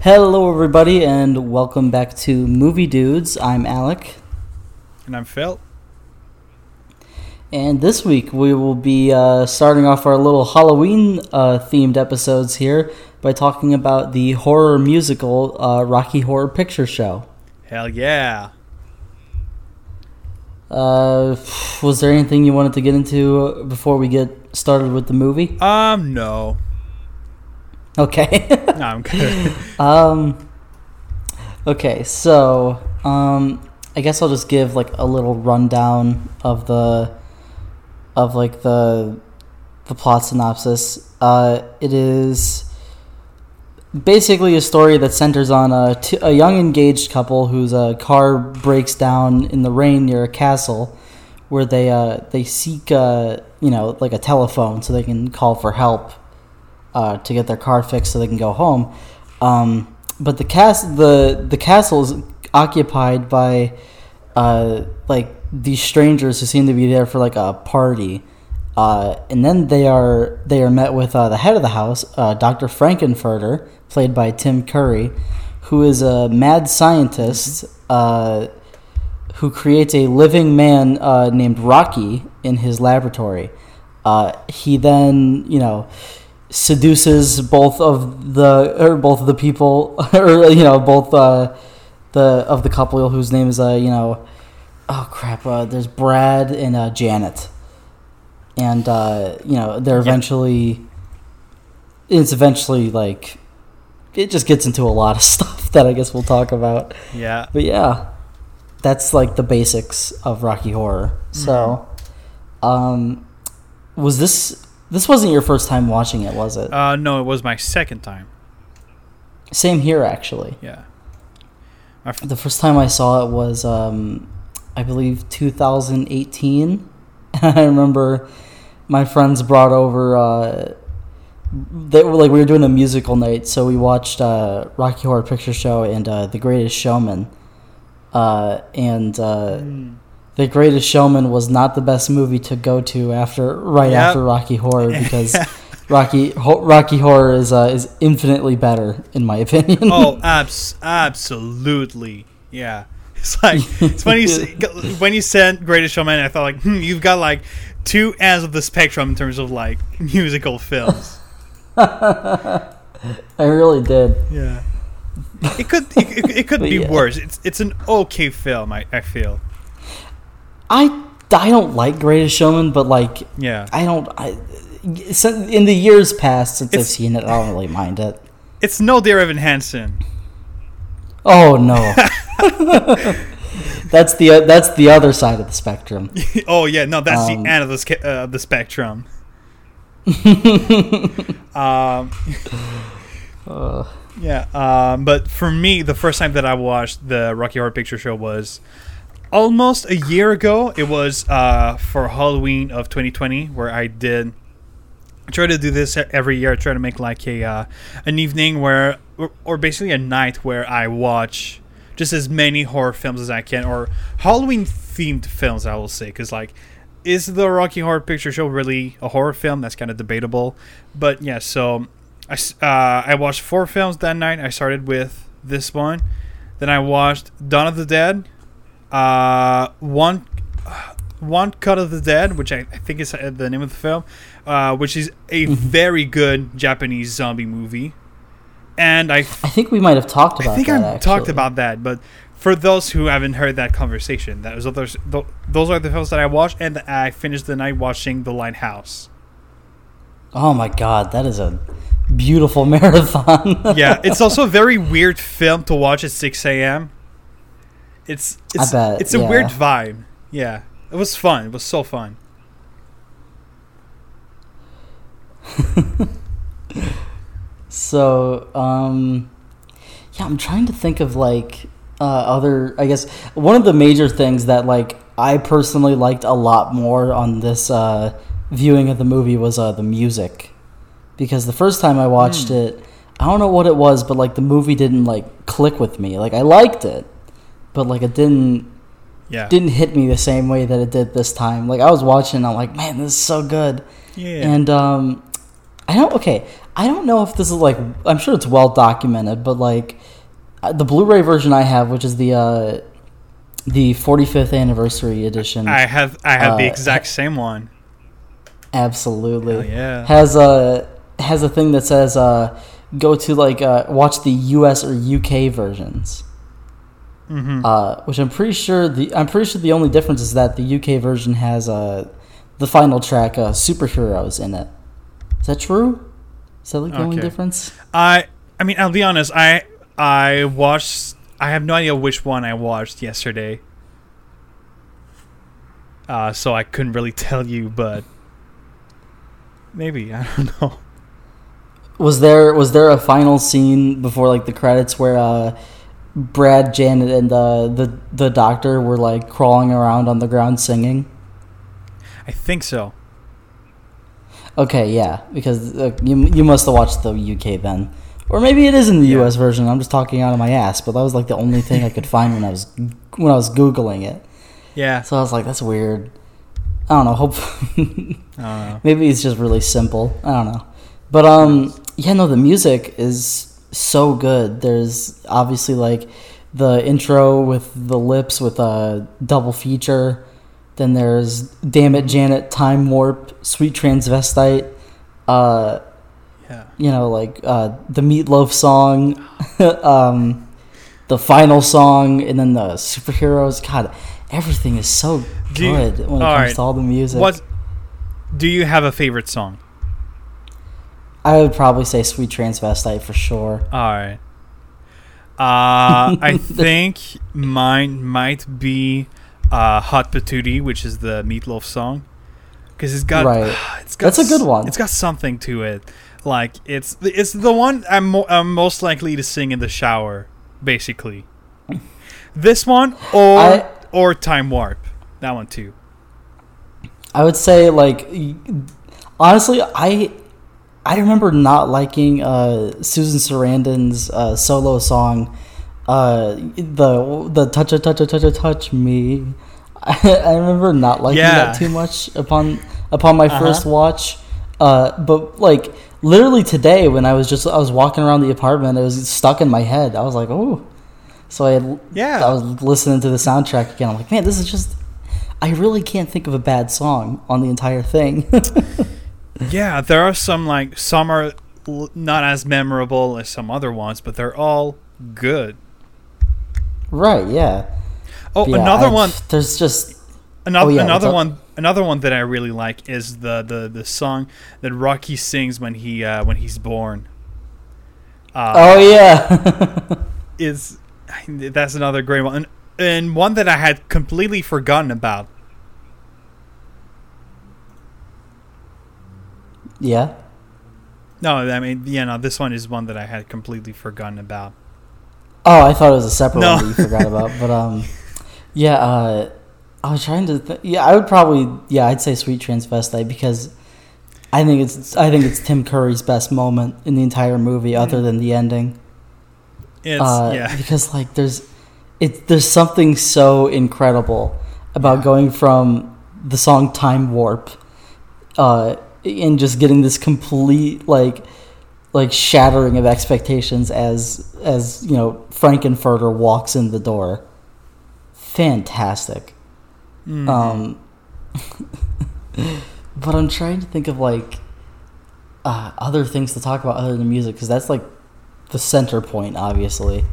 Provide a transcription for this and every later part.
Hello, everybody, and welcome back to Movie Dudes. I'm Alec, And I'm Phil. and this week we will be uh, starting off our little Halloween uh, themed episodes here by talking about the horror musical uh, Rocky Horror Picture Show. Hell yeah. Uh, was there anything you wanted to get into before we get started with the movie? Um, no. Okay. No, I'm good. Um. Okay, so um, I guess I'll just give like a little rundown of the of like the the plot synopsis. Uh, it is basically a story that centers on a, t- a young engaged couple whose uh, car breaks down in the rain near a castle, where they uh, they seek uh, you know like a telephone so they can call for help uh, to get their car fixed so they can go home. Um, but the cast the the castle is occupied by uh, like these strangers who seem to be there for like a party. Uh, and then they are they are met with uh, the head of the house, uh, Dr. Frank-N-Furter, played by Tim Curry, who is a mad scientist uh, who creates a living man uh, named Rocky in his laboratory. Uh, he then, you know, seduces both of the or both of the people, or you know, both the of the couple whose name is you know, oh crap, there's Brad and Janet, and uh, you know they're eventually. It's eventually like, it just gets into a lot of stuff that I guess we'll talk about. yeah. But yeah, that's like the basics of Rocky Horror. So, um, was this this wasn't your first time watching it, was it? Uh, no, it was my second time. Same here, actually. Yeah. My f- The first time I saw it was, um, I believe, 2018. I remember my friends brought over. Uh, they were like we were doing a musical night, so we watched uh, Rocky Horror Picture Show and uh, The Greatest Showman. Uh, and uh, The Greatest Showman was not the best movie to go to after right Yep. after Rocky Horror because Rocky Ho- Rocky Horror is uh, is infinitely better in my opinion. oh, abs- absolutely. Yeah. It's like it's funny you when you said Greatest Showman. I thought like hmm, you've got like two ends of the spectrum in terms of like musical films. I really did. Yeah. It could it, it, it could be yeah. worse. It's it's an okay film. I, I feel. I I don't like Greatest Showman, but like Yeah. I don't. I sin- in the years past since I've seen it, I don't really mind it. It's no Dear Evan Hansen. Oh no, that's the that's the other side of the spectrum. oh yeah, no, that's Um, the end of the uh, the spectrum. um, Uh, yeah, um, but for me, the first time that I watched the Rocky Horror Picture Show was almost a year ago. It was uh, for Halloween of 2020, where I did. I try to do this every year. I try to make like a uh, an evening where, or, or basically a night where I watch just as many horror films as I can, or Halloween themed films. I will say, because like, is the Rocky Horror Picture Show really a horror film? That's kind of debatable. But yeah, so I uh, I watched four films that night. I started with this one, then I watched Dawn of the Dead, uh, one one Cut of the Dead, which I, I think is uh, the name of the film, uh, which is a very good Japanese zombie movie. And I, I think we might have talked about. That. I think I talked about that, but for those who haven't heard that conversation, that was those tho- those are the films that I watched, and I finished the night watching The Lighthouse. Oh my god, that is a beautiful marathon. yeah, it's also a very weird film to watch at 6 a.m. It's it's bet, it's a yeah. weird vibe. Yeah, it was fun. It was so fun. So, um, yeah, I'm trying to think of like uh, other. I guess one of the major things that like I personally liked a lot more on this uh, viewing of the movie was uh, the music, because the first time I watched it, I don't know what it was, but like the movie didn't like click with me. Like I liked it, but like it didn't. Yeah. didn't hit me the same way that it did this time. Like I was watching, I'm like, man, this is so good. Yeah. And um, I don't. Okay, I don't know if this is like. I'm sure it's well documented, but like uh, the Blu-ray version I have, which is the uh, the 45th anniversary edition, I have I have the uh, exact same one. absolutely Hell yeah. has a has a thing that says uh, go to like uh, watch the U.S. or U.K. versions. hmm uh, which I'm pretty sure the I'm pretty sure the only difference is that the UK version has uh, the final track uh, superheroes in it. Is that true? Is that like the only difference? I I mean I'll be honest. I I watched. I have no idea which one I watched yesterday. Uh, so I couldn't really tell you, but maybe I don't know. Was there was there a final scene before like the credits where uh, Brad, Janet, and uh, the the doctor were like crawling around on the ground singing? I think so. Okay, yeah, because uh, you you must have watched the UK then, or maybe it is in the Yeah. US version. I'm just talking out of my ass, but that was like the only thing I could find when I was when I was googling it. Yeah. So I was like, that's weird. I don't know. Hope I don't know. maybe it's just really simple. I don't know. But um, yeah, no, the music is so good. There's obviously like the intro with the lips with a double feature. Then there's Damn It Janet, Time Warp, Sweet Transvestite. Uh, Yeah. you know, like uh, the Meatloaf song, um, the final song, and then the superheroes. God, everything is so Do you- good when it comes right. to all the music. What do you have a favorite song? I would probably say Sweet Transvestite for sure. All right. Uh, I think mine might be uh, "Hot Patootie," which is the Meatloaf song, because it's got Right. it's got That's a good one. It's got something to it. Like it's it's the one I'm mo- I'm most likely to sing in the shower, basically. This one or I- or Time Warp, that one too. I would say like honestly, I I remember not liking uh, Susan Sarandon's uh, solo song, uh, the the touch a touch a touch a touch me. I, I remember not liking Yeah. that too much upon upon my Uh-huh. first watch. Uh, but like literally today, when I was just I was walking around the apartment, it was stuck in my head. I was like, oh. So I had, Yeah. I was listening to the soundtrack again. I'm like, man, this is just. I really can't think of a bad song on the entire thing. Yeah, there are some like some are not as memorable as some other ones, but they're all good. Right? Yeah. Oh, Yeah, another I- one, There's just another Oh, yeah, another one, another one that I really like is the the the song that Rocky sings when he uh, when he's born. Uh, oh yeah. is that's another great one, and, and one that I had completely forgotten about. yeah. No, I mean, yeah, no, this one is one that I had completely forgotten about. Oh, I thought it was a separate No. one that you forgot about, but um, yeah. Uh, I was trying to. Th- yeah, I would probably. Yeah, I'd say Sweet Transvestite because I think it's. I think it's Tim Curry's best moment in the entire movie, other than the ending. It's uh, yeah, because like there's it there's something so incredible about going from the song time warp uh and just getting this complete like like shattering of expectations as as you know Frank-N-Furter walks in the door fantastic Mhm. um but i'm trying to think of like uh, other things to talk about other than music because that's like the center point obviously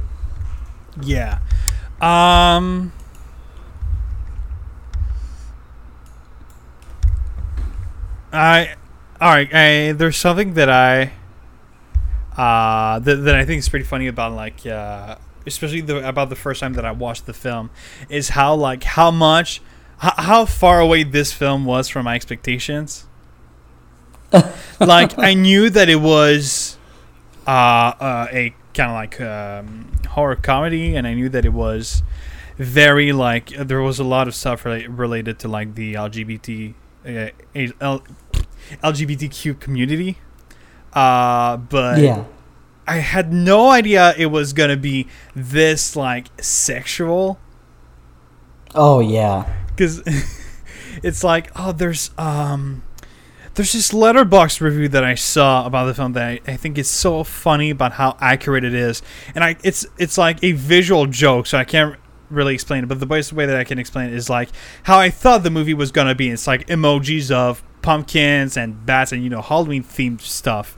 Yeah. Um I all right, I, there's something that I uh that, that I think is pretty funny about like uh especially the about the first time that I watched the film is how like how much how, how far away this film was from my expectations. like I knew that it was uh, uh, a kind of like um, horror comedy, and I knew that it was very like there was a lot of stuff rela- related to like the LGBT uh, L- LGBTQ community. Uh, but yeah I had no idea it was gonna be this like sexual. Oh yeah. because it's like oh there's um there's this Letterboxd review that I saw about the film that I, I think is so funny about how accurate it is, and I it's it's like a visual joke, so I can't really explain it. But the best way that I can explain it is like how I thought the movie was gonna be. It's like emojis of pumpkins and bats and you know Halloween themed stuff.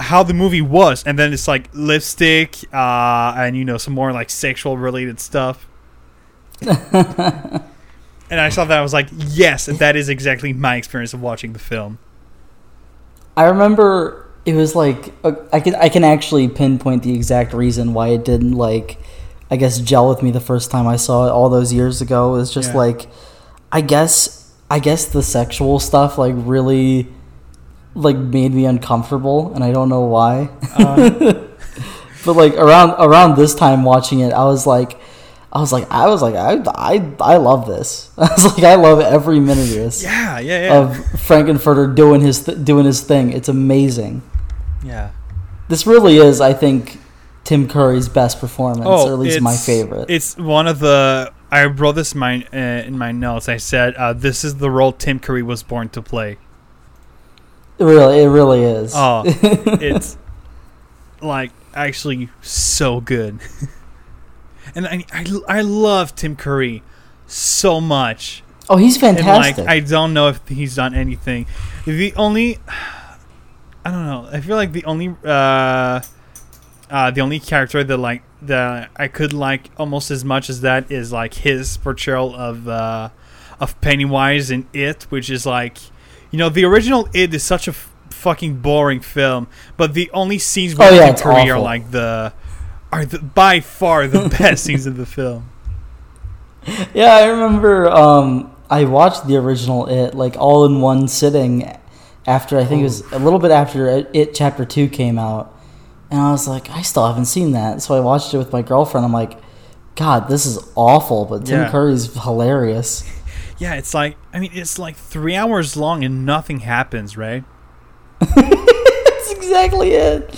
How the movie was, and then it's like lipstick uh, and you know some more like sexual related stuff. And I saw that I was like, yes, that is exactly my experience of watching the film. I remember it was like I can I can actually pinpoint the exact reason why it didn't like I guess gel with me the first time I saw it all those years ago. It was just Yeah. like I guess I guess the sexual stuff like really like made me uncomfortable and I don't know why. Uh, But like around around this time watching it, I was like I was like I was like I I, I love this. I was like I love every minute of this. yeah, yeah, yeah, Of Frank-N-Furter doing his th- doing his thing. It's amazing. yeah. This really is, I think, Tim Curry's best performance, or at least my Oh, favorite. It's one of the. I wrote this in my uh, in my notes. I said, uh, "This is the role Tim Curry was born to play." It really, it really is. Oh, it's like actually so good, and I, I I love Tim Curry so much. oh, he's And fantastic. like, I don't know if he's done anything. The only, I don't know. I feel like the only, uh, uh, the only character that like that I could like almost as much as that is like his portrayal of uh, of Pennywise in It, which is like, you know, the original It is such a f- fucking boring film, but the only scenes with Oh, yeah, Curry are like the are the, by far the best scenes of the film. yeah, I remember. Um, I watched the original It like all in one sitting. After I think it was a little bit after It, it Chapter Two came out, and I was like, I still haven't seen that. So I watched it with my girlfriend. I'm like, God, this is awful, but Tim Yeah. Curry's hilarious. Yeah, it's like I mean, it's like three hours long and nothing happens, right? That's exactly it.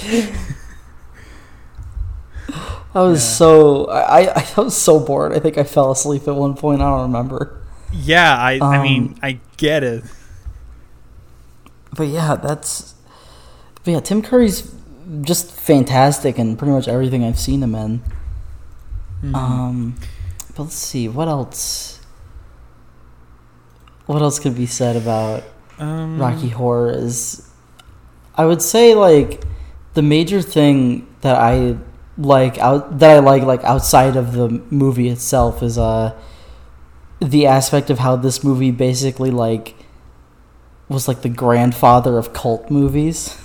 I was Yeah. so I, I I was so bored. I think I fell asleep at one point. I don't remember. Yeah, I I mean, Um, I get it. But yeah, that's. But yeah, Tim Curry's just fantastic in pretty much everything I've seen him in. Mhm. Um, but let's see what else. What else could be said about Um, Rocky Horror is I would say like the major thing that I like out that I like like outside of the movie itself is uh the aspect of how this movie basically like was like the grandfather of cult movies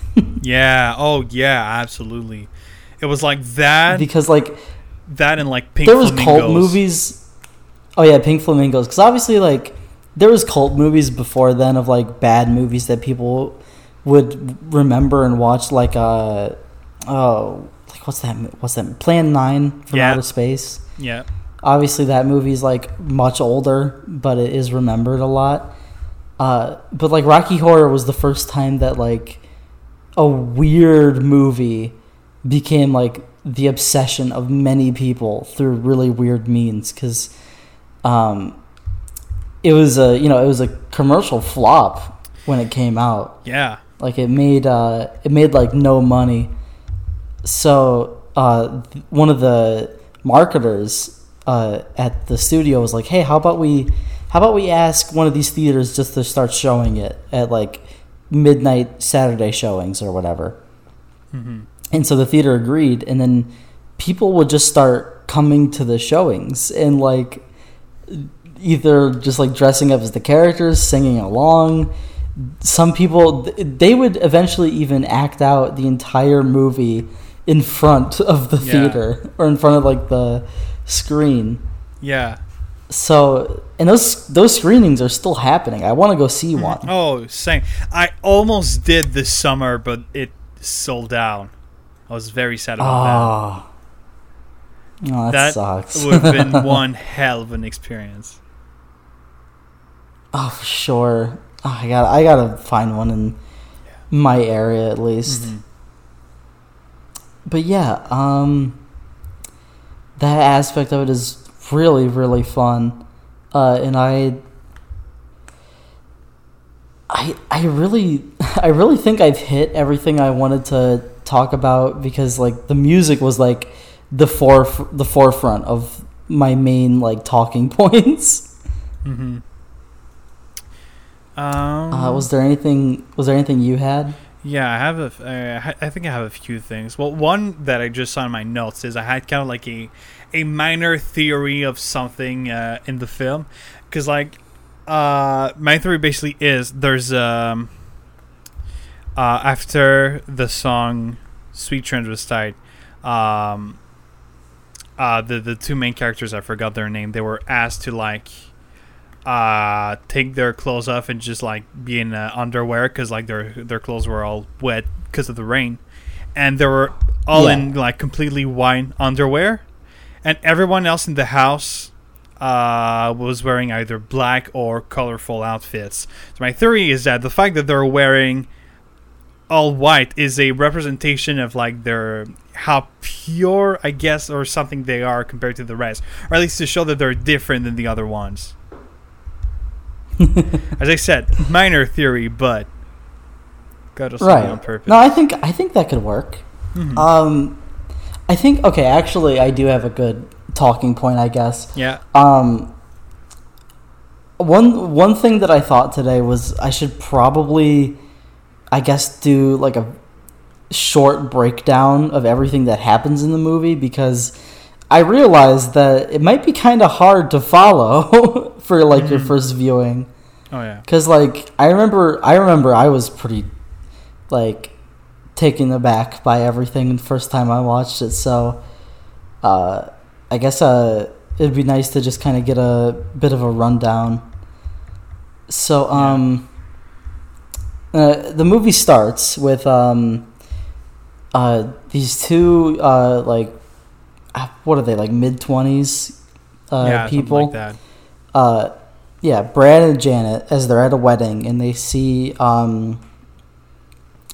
Yeah. Oh, yeah. Absolutely. It was like that. because like that and like Pink there was Flamingos. cult movies oh yeah pink flamingos because obviously like there was cult movies before then of like bad movies that people would remember and watch like uh oh like what's that what's that plan 9 from Yeah. outer space Yeah. obviously that movie's like much older but it is remembered a lot uh but like rocky horror was the first time that like a weird movie became like the obsession of many people through really weird means because um it was a you know it was a commercial flop when it came out Yeah. like it made uh it made like no money so uh one of the marketers uh at the studio was like hey how about we how about we ask one of these theaters just to start showing it at like midnight saturday showings or whatever hmm and so the theater agreed, and then people would just start coming to the showings and like either just like dressing up as the characters, singing along. Some people they would eventually even act out the entire movie in front of the Yeah. theater or in front of like the screen. Yeah. So, and those those screenings are still happening. I want to go see one. Oh, same. I almost did this summer, but it sold out. I was very sad about Oh, oh that, that. sucks. Would have been one hell of an experience. Oh, for sure. Oh, I got. I gotta find one in my area at least. Mhm. But yeah, um, that aspect of it is really, really fun. uh, and I, I, I really, I really think I've hit everything I wanted to talk about because like the music was like the foref- the forefront of my main like talking points. Mm-hmm. Um, Uh, was there anything? Was there anything you had? Yeah, I have a. uh, I think I have a few things. Well, one that I just saw in my notes is I had kind of like a, a minor theory of something uh, in the film, because like, uh, my theory basically is there's um. Uh, after the song "Sweet Transvestite," um, uh, the the two main characters I forgot their name. They were asked to like uh take their clothes off and just like be in uh, underwear because like their their clothes were all wet because of the rain and they were all Yeah. in like completely white underwear and everyone else in the house uh was wearing either black or colorful outfits so my theory is that the fact that they're wearing all white is a representation of like their how pure i guess or something they are compared to the rest or at least to show that they're different than the other ones as I said, minor theory, but got us right on purpose. No, I think I think that could work. Mhm. Um, I think okay. Actually, I do have a good talking point. I guess. yeah. Um, one one thing that I thought today was I should probably, I guess, do like a short breakdown of everything that happens in the movie because I realized that it might be kind of hard to follow for like your Mhm. first viewing. Oh yeah. Cause like I remember, I remember I was pretty like taken aback by everything the first time I watched it. So uh, I guess uh, it'd be nice to just kind of get a bit of a rundown. So um, uh, the movie starts with um, uh, these two uh, like uh, what are they like mid twenties uh, yeah, people like that. uh, yeah, Brad and Janet as they're at a wedding and they see um,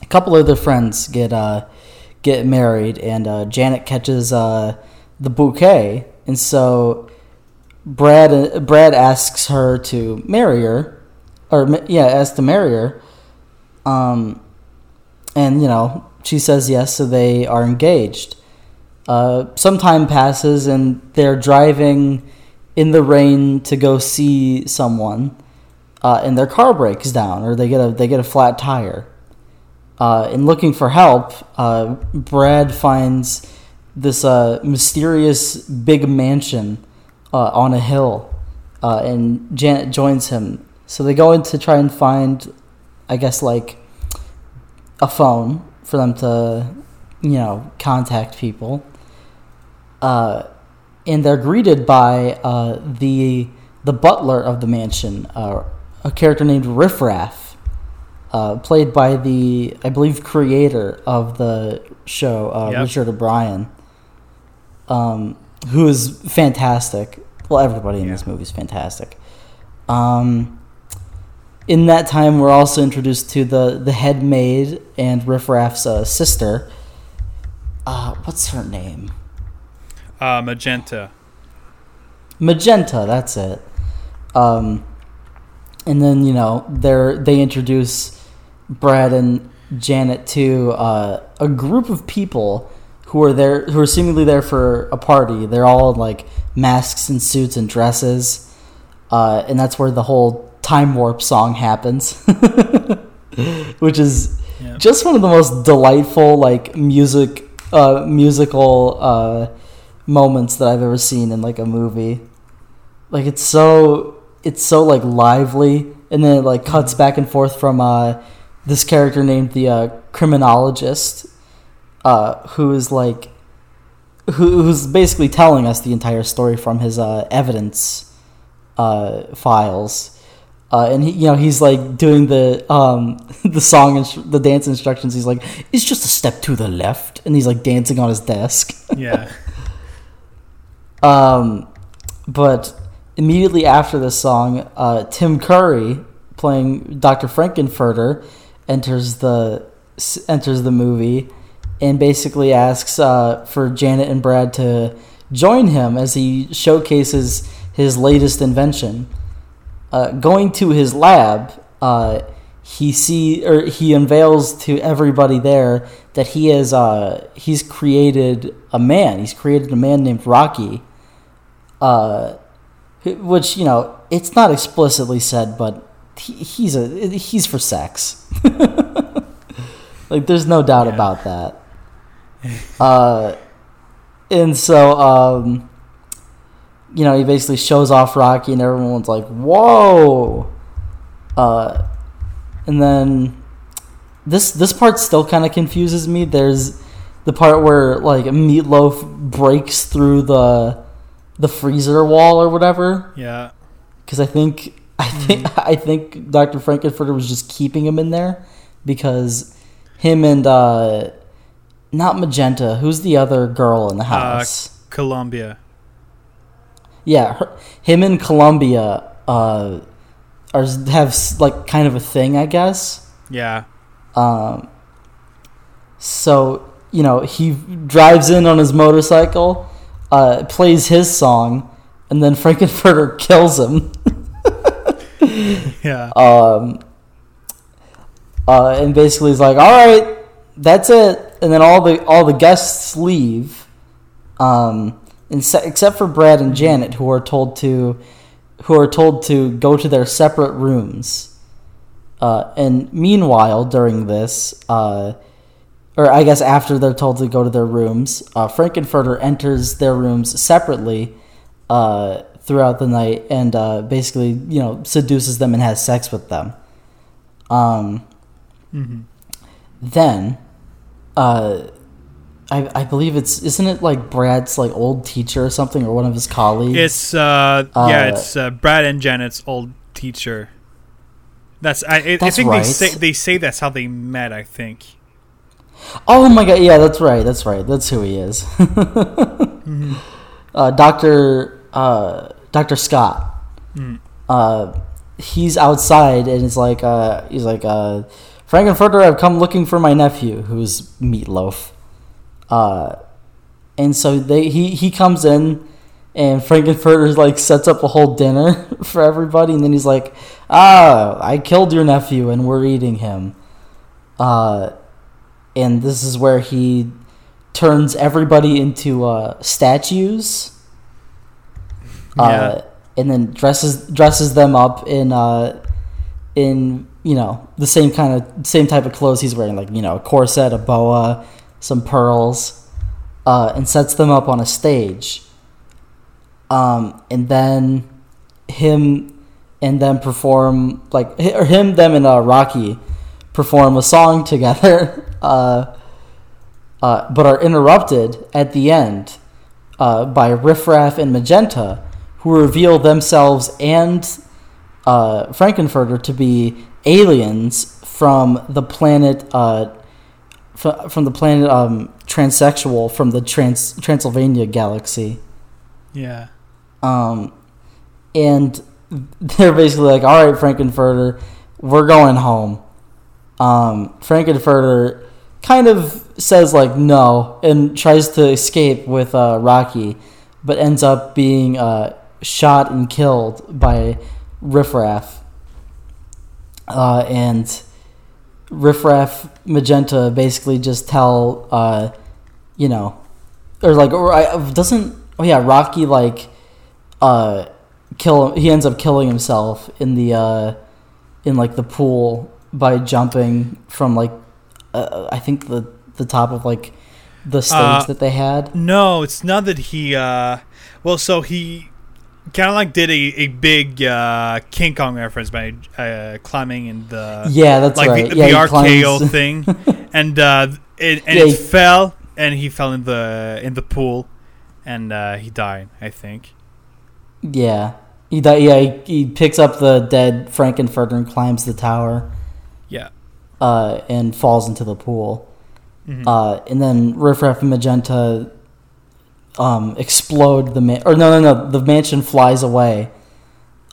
couple of their friends get uh, get married, and uh, Janet catches uh, the bouquet, and so Brad Brad asks her to marry her, or yeah, asks to marry her, um, and you know she says yes, so they are engaged. Uh, some time passes, and they're driving in the rain to go see someone, uh, and their car breaks down, or they get a they get a flat tire. Uh, in looking for help, uh, Brad finds this uh, mysterious big mansion uh, on a hill, uh, and Janet joins him. So they go in to try and find, I guess, like a phone for them to, you know, contact people. Uh, and they're greeted by the the butler of the mansion, a character named Riff Raff, uh, played by the I believe creator of the show, uh, Yep. Richard O'Brien, um, who is fantastic. Well, everybody in Yeah. this movie is fantastic. Um, in that time, we're also introduced to the the head maid and Riff Raff's uh, sister. Uh, what's her name? Uh, magenta. Magenta, that's it. Um, and then you know they they introduce Brad and Janet to uh, a group of people who are there who are seemingly there for a party. They're all in, like masks and suits and dresses, uh, and that's where the whole time warp song happens, which is Yeah. just one of the most delightful like music uh, musical uh, moments that I've ever seen in like a movie. Like it's so it's so like lively, and then it like cuts back and forth from uh, this character named the uh, criminologist, uh, who is like who, who's basically telling us the entire story from his uh, evidence uh, files. Uh, and he, you know, he's like doing the um, the song and the dance instructions. He's like, "It's just a step to the left," and he's like dancing on his desk. Yeah. Um, but immediately after this song, uh, Tim Curry playing Dr. Frank-N-Furter enters the enters the movie and basically asks uh, for Janet and Brad to join him as he showcases his latest invention. Uh, going to his lab, uh, he see or he unveils to everybody there that he has uh, he's created a man. He's created a man named Rocky. Uh, which you know it's not explicitly said, but he, he's a he's for sex. like there's no doubt Yeah. about that. Uh, and so um, you know he basically shows off Rocky, and everyone's like, "Whoa!" Uh, and then this this part still kind of confuses me. There's the part where like Meatloaf breaks through the the freezer wall or whatever Yeah. because I think I think I think Dr. Frank-N-Furter was just keeping him in there because him and uh, not Magenta, who's the other girl in the house? Columbia. yeah, her, him and Columbia uh, are have like kind of a thing, I guess. Yeah. Um, so you know he drives in on his motorcycle, uh, plays his song, and then Frank-N-Furter kills him. Yeah. um, uh, and basically he's like, "All right, that's it." And then all the all the guests leave, um, se- except for Brad and Janet, who are told to who are told to go to their separate rooms. Uh, and meanwhile, during this, uh, or I guess after they're told to go to their rooms, uh, Frank-N-Furter enters their rooms separately uh, throughout the night and uh, basically, you know, seduces them and has sex with them. Um, hmm then, uh, I, I believe it's isn't it like Brad's like old teacher or something or one of his colleagues? It's uh, yeah, Uh, it's uh, Brad and Janet's old teacher. That's I. I, I think right. they say they say that's how they met. I think. Oh my god, yeah, that's right, that's right, that's who he is. uh, Doctor uh, Doctor Scott. Mm. Uh, he's outside and it's like uh, he's like uh, Frank-N-Furter, I've come looking for my nephew, who's Meatloaf. Uh, and so they he he comes in. And Frank-N-Furter like sets up a whole dinner for everybody, and then he's like, "Ah, I killed your nephew, and we're eating him." Uh, and this is where he turns everybody into uh, statues. Uh, and then dresses dresses them up in uh, in you know the same kind of same type of clothes he's wearing, like you know a corset, a boa, some pearls, uh, and sets them up on a stage. Um, and then him and them perform like or him, them, and uh, Rocky perform a song together, uh, uh, but are interrupted at the end uh, by Riff Raff and Magenta, who reveal themselves and uh, Frank-N-Furter to be aliens from the planet uh, fr- from the planet um, transsexual from the Trans- Transylvania galaxy. Yeah. Um, and they're basically like, "All right, Frank-N-Furter, we're going home." Um, Frank-N-Furter kind of says like no and tries to escape with uh, Rocky, but ends up being uh, shot and killed by Riffraff. Uh, and Riffraff Magenta basically just tell, uh, you know, or like, or I, doesn't, oh yeah, Rocky like, uh, kill he ends up killing himself in the, uh, in like the pool by jumping from like, uh, I think the, the top of like the stage Uh, that they had. No, it's not that he. uh Well, so he kind of like did a, a big uh King Kong reference by uh, climbing in the Yeah, that's like right. the, yeah, the he climbs- RKO thing, and uh, it and Yeah, it he- fell, and he fell in the in the pool, and uh, he died. I think. Yeah, he di- yeah he, he picks up the dead Frank-N-Furter and climbs the tower, Yeah. uh, and falls into the pool. Mhm. Uh, and then Riff Raff and Magenta um, explode the man. Or no, no, no. The mansion flies away.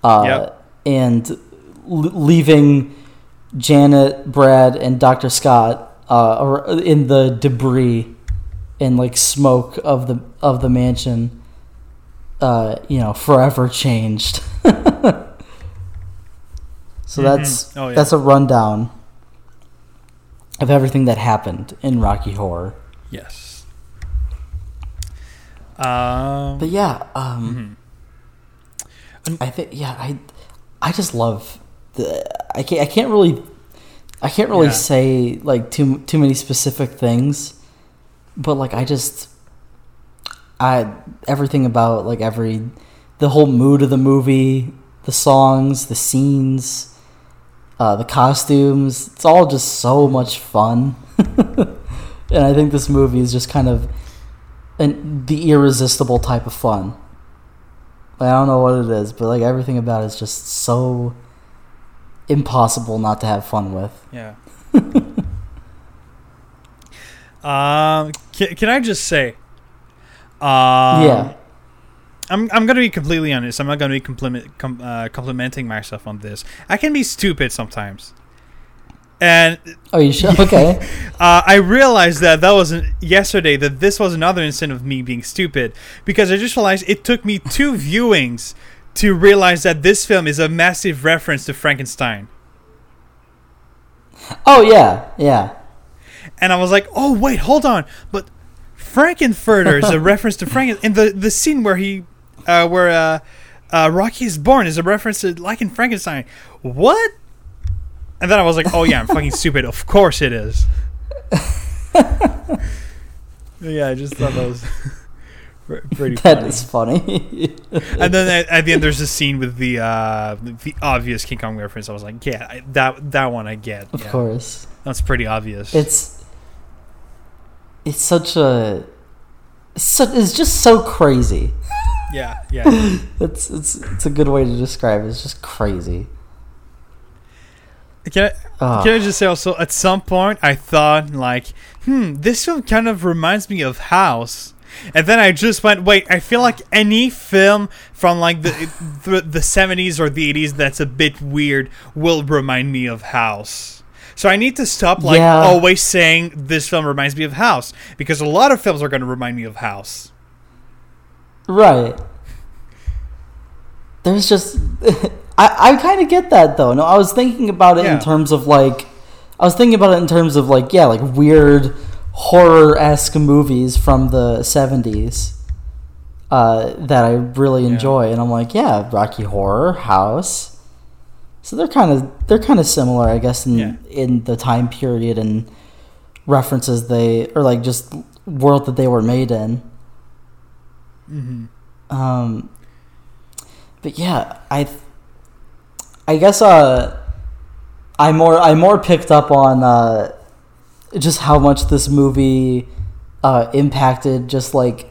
Uh, Yep. And l- leaving Janet, Brad, and Dr. Scott uh, in the debris and like smoke of the of the mansion. uh, you know, forever changed. so that's Oh, yeah. that's a rundown of everything that happened in Rocky Horror. Yes. Um, But yeah, um, I think yeah, I I just love the I can't I can't really I can't really Yeah. say like too too many specific things, but like I just I everything about like every the whole mood of the movie, the songs, the scenes, uh, the costumes, it's all just so much fun. and I think this movie is just kind of an the irresistible type of fun. I don't know what it is, but like everything about it is just so impossible not to have fun with. Yeah. um, can, can I just say? Um, yeah. I'm I'm gonna be completely honest. I'm not gonna be compliment, com, uh, complimenting myself on this. I can be stupid sometimes, and Oh, you should. Okay. uh, I realized that that was an, yesterday. That this was another instance of me being stupid because I just realized it took me two viewings to realize that this film is a massive reference to Frankenstein. oh yeah, yeah. and I was like, "Oh wait, hold on!" But Frank-N-Furter is a reference to Franken, and the the scene where he, uh, where uh, uh, Rocky is born is a reference to like in Frankenstein. What? And then I was like, "Oh yeah, I'm fucking stupid. Of course it is." yeah, I just thought that was pretty That funny. is funny. and then at, at the end, there's a scene with the uh, the obvious King Kong reference. I was like, "Yeah, I, that that one I get. of yeah. course. that's pretty obvious." It's it's such a it's, so, it's just so crazy. yeah, yeah. It's it's it's a good way to describe it. It's just crazy. Can I, Ah. can I just say also, at some point, I thought, like, hmm, this film kind of reminds me of House. And then I just went, wait, I feel like any film from, like, the, the, the 70s or the 80s that's a bit weird will remind me of House. So I need to stop, like, Yeah. always saying this film reminds me of House. Because a lot of films are going to remind me of House. Right. There's just I, I kind of get that though. No, I was thinking about it Yeah. in terms of like I was thinking about it in terms of like yeah, like weird horror esque movies from the seventies uh, that I really Yeah. enjoy, and I'm like, yeah, Rocky Horror House. So they're kind of they're kind of similar, I guess, in Yeah. in the time period and references they or like just world that they were made in. Mm-hmm. Um, but yeah, I, I guess uh, I more I more picked up on uh, just how much this movie uh, impacted just like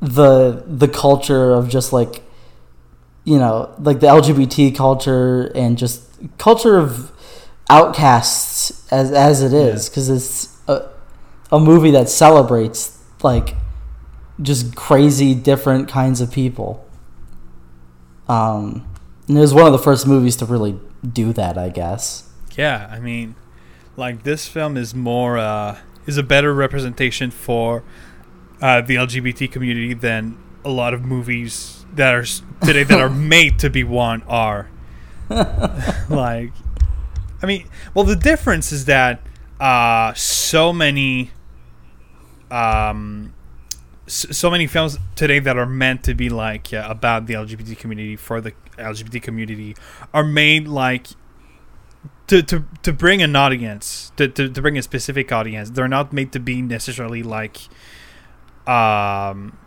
the the culture of just like you know like the LGBT culture and just culture of outcasts as as it is because it's a, a movie that celebrates like just crazy different kinds of people. Um, and it was one of the first movies to really do that, I guess. Yeah, I mean, like this film is more uh, is a better representation for uh, the LGBT community than a lot of movies that are today that are made to be one are. like, I mean, well, the difference is that uh, so many, um, so many films today that are meant to be like yeah, about the LGBT community for the LGBT community are made like to, to, to bring an audience to, to, to bring a specific audience they're not made to be necessarily like um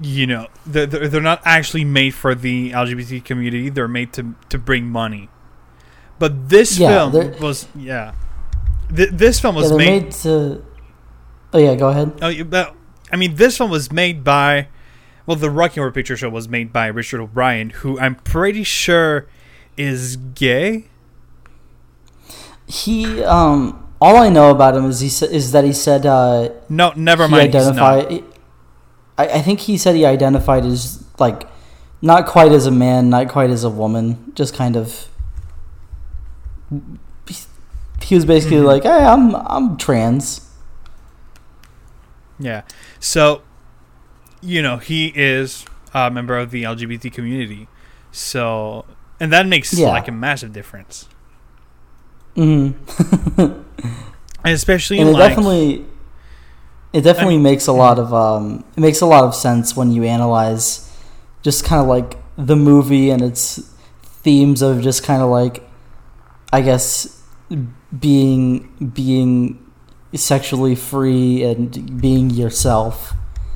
you know they're, they're not actually made for the lgbt community they're made to to bring money but this Yeah, film was yeah Th- this film was they're made, made to. Oh yeah, go ahead. oh, but, i mean this one was made by well the rocky horror picture show was made by richard o'brien who i'm pretty sure is gay He um. All I know about him is he sa- is that he said uh, no never mind identified. I, I think he said he identified as like not quite as a man, not quite as a woman, just kind of. He was basically Mhm. like, "Hey, I'm I'm trans." Yeah. So you know, he is a member of the LGBT community. So, and that makes Yeah. like a massive difference. hmm And especially and it like definitely it definitely mean- makes a lot of um it makes a lot of sense when you analyze just kind of like the movie and its themes of just kind of like i guess being being sexually free and being yourself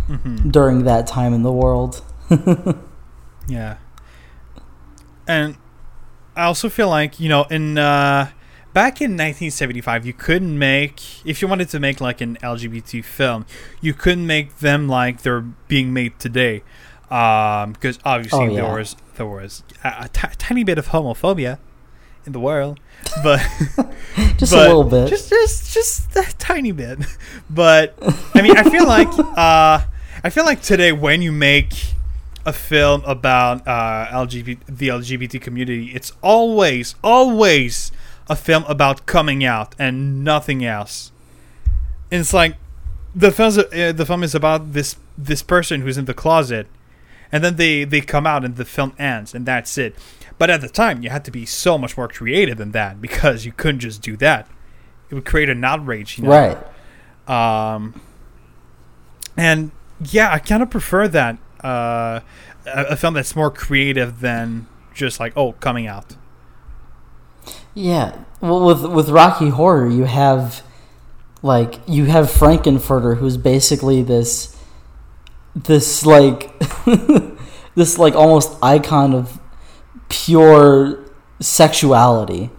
mhm. during that time in the world Yeah. And I also feel like, you know, in uh back in 1975, you couldn't make if you wanted to make like an LGBT film, you couldn't make them like they're being made today. Um because obviously Oh, yeah. there was there was a, a tiny bit of homophobia in the world, but just but a little bit Just, just, just a tiny bit. But I mean, I feel like, uh, I feel like today when you make a film about uh, LGBT, the LGBT community, it's always, always a film about coming out and nothing else. And it's like the film's, uh, the film is about this this person who's in the closet, and then they they come out and the film ends and that's it. But at the time, you had to be so much more creative than that because you couldn't just do that. It would create an outrage, you know. right Um, and yeah, I kind of prefer that uh, a, film that's more creative than just like oh coming out. Yeah, well, with with Rocky Horror, you have like you have Frank-N-Furter, who's basically this this like this like almost icon of pure sexuality.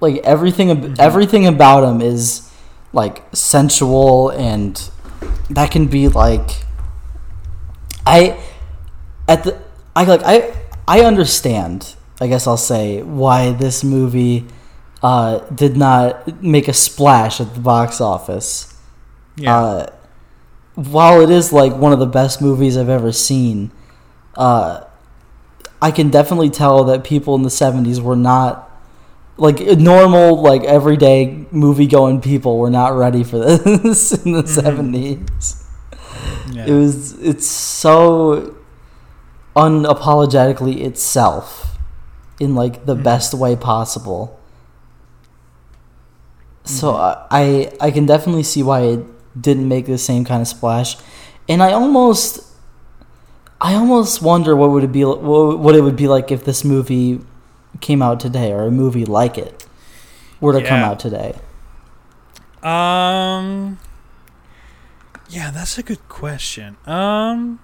Like everything, ab- everything about him is like sensual, and that can be like I at the I like I I understand. I guess I'll say why this movie uh, did not make a splash at the box office. Yeah, Uh, while it is like one of the best movies I've ever seen, uh, I can definitely tell that people in the '70s were not like normal, like everyday movie going people were not ready for this in the Mhm. '70s. yeah. It was it's so unapologetically itself in like the Mhm. best way possible. So Mhm. I I can definitely see why it didn't make the same kind of splash, and I almost I almost wonder what would it be what it would be like if this movie came out today or a movie like it were to come out today. Um. Yeah, that's a good question. Um,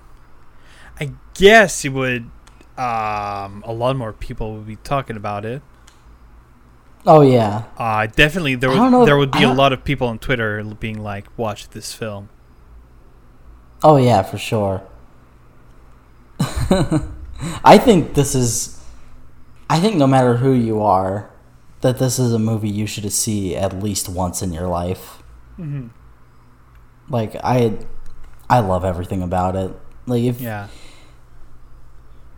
I guess it would. Um, a lot more people would be talking about it. Oh yeah, Uh, definitely there would know there would be a lot of people on Twitter being like, "Watch this film." Oh yeah, for sure. I think this is I think no matter who you are, that this is a movie you should see at least once in your life. Mm-hmm. Like I I love everything about it. Like if Yeah.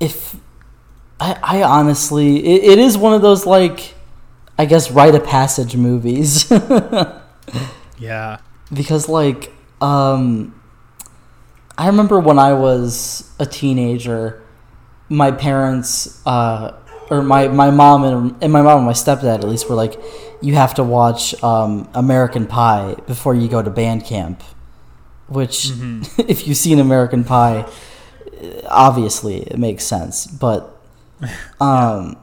if I I honestly it, it is one of those like I guess rite of passage movies. Yeah. because like um i remember when i was a teenager my parents uh or my, my mom and, and my mom and my stepdad at least were like you have to watch um, american pie before you go to band camp which Mhm. if you've seen american pie obviously it makes sense but um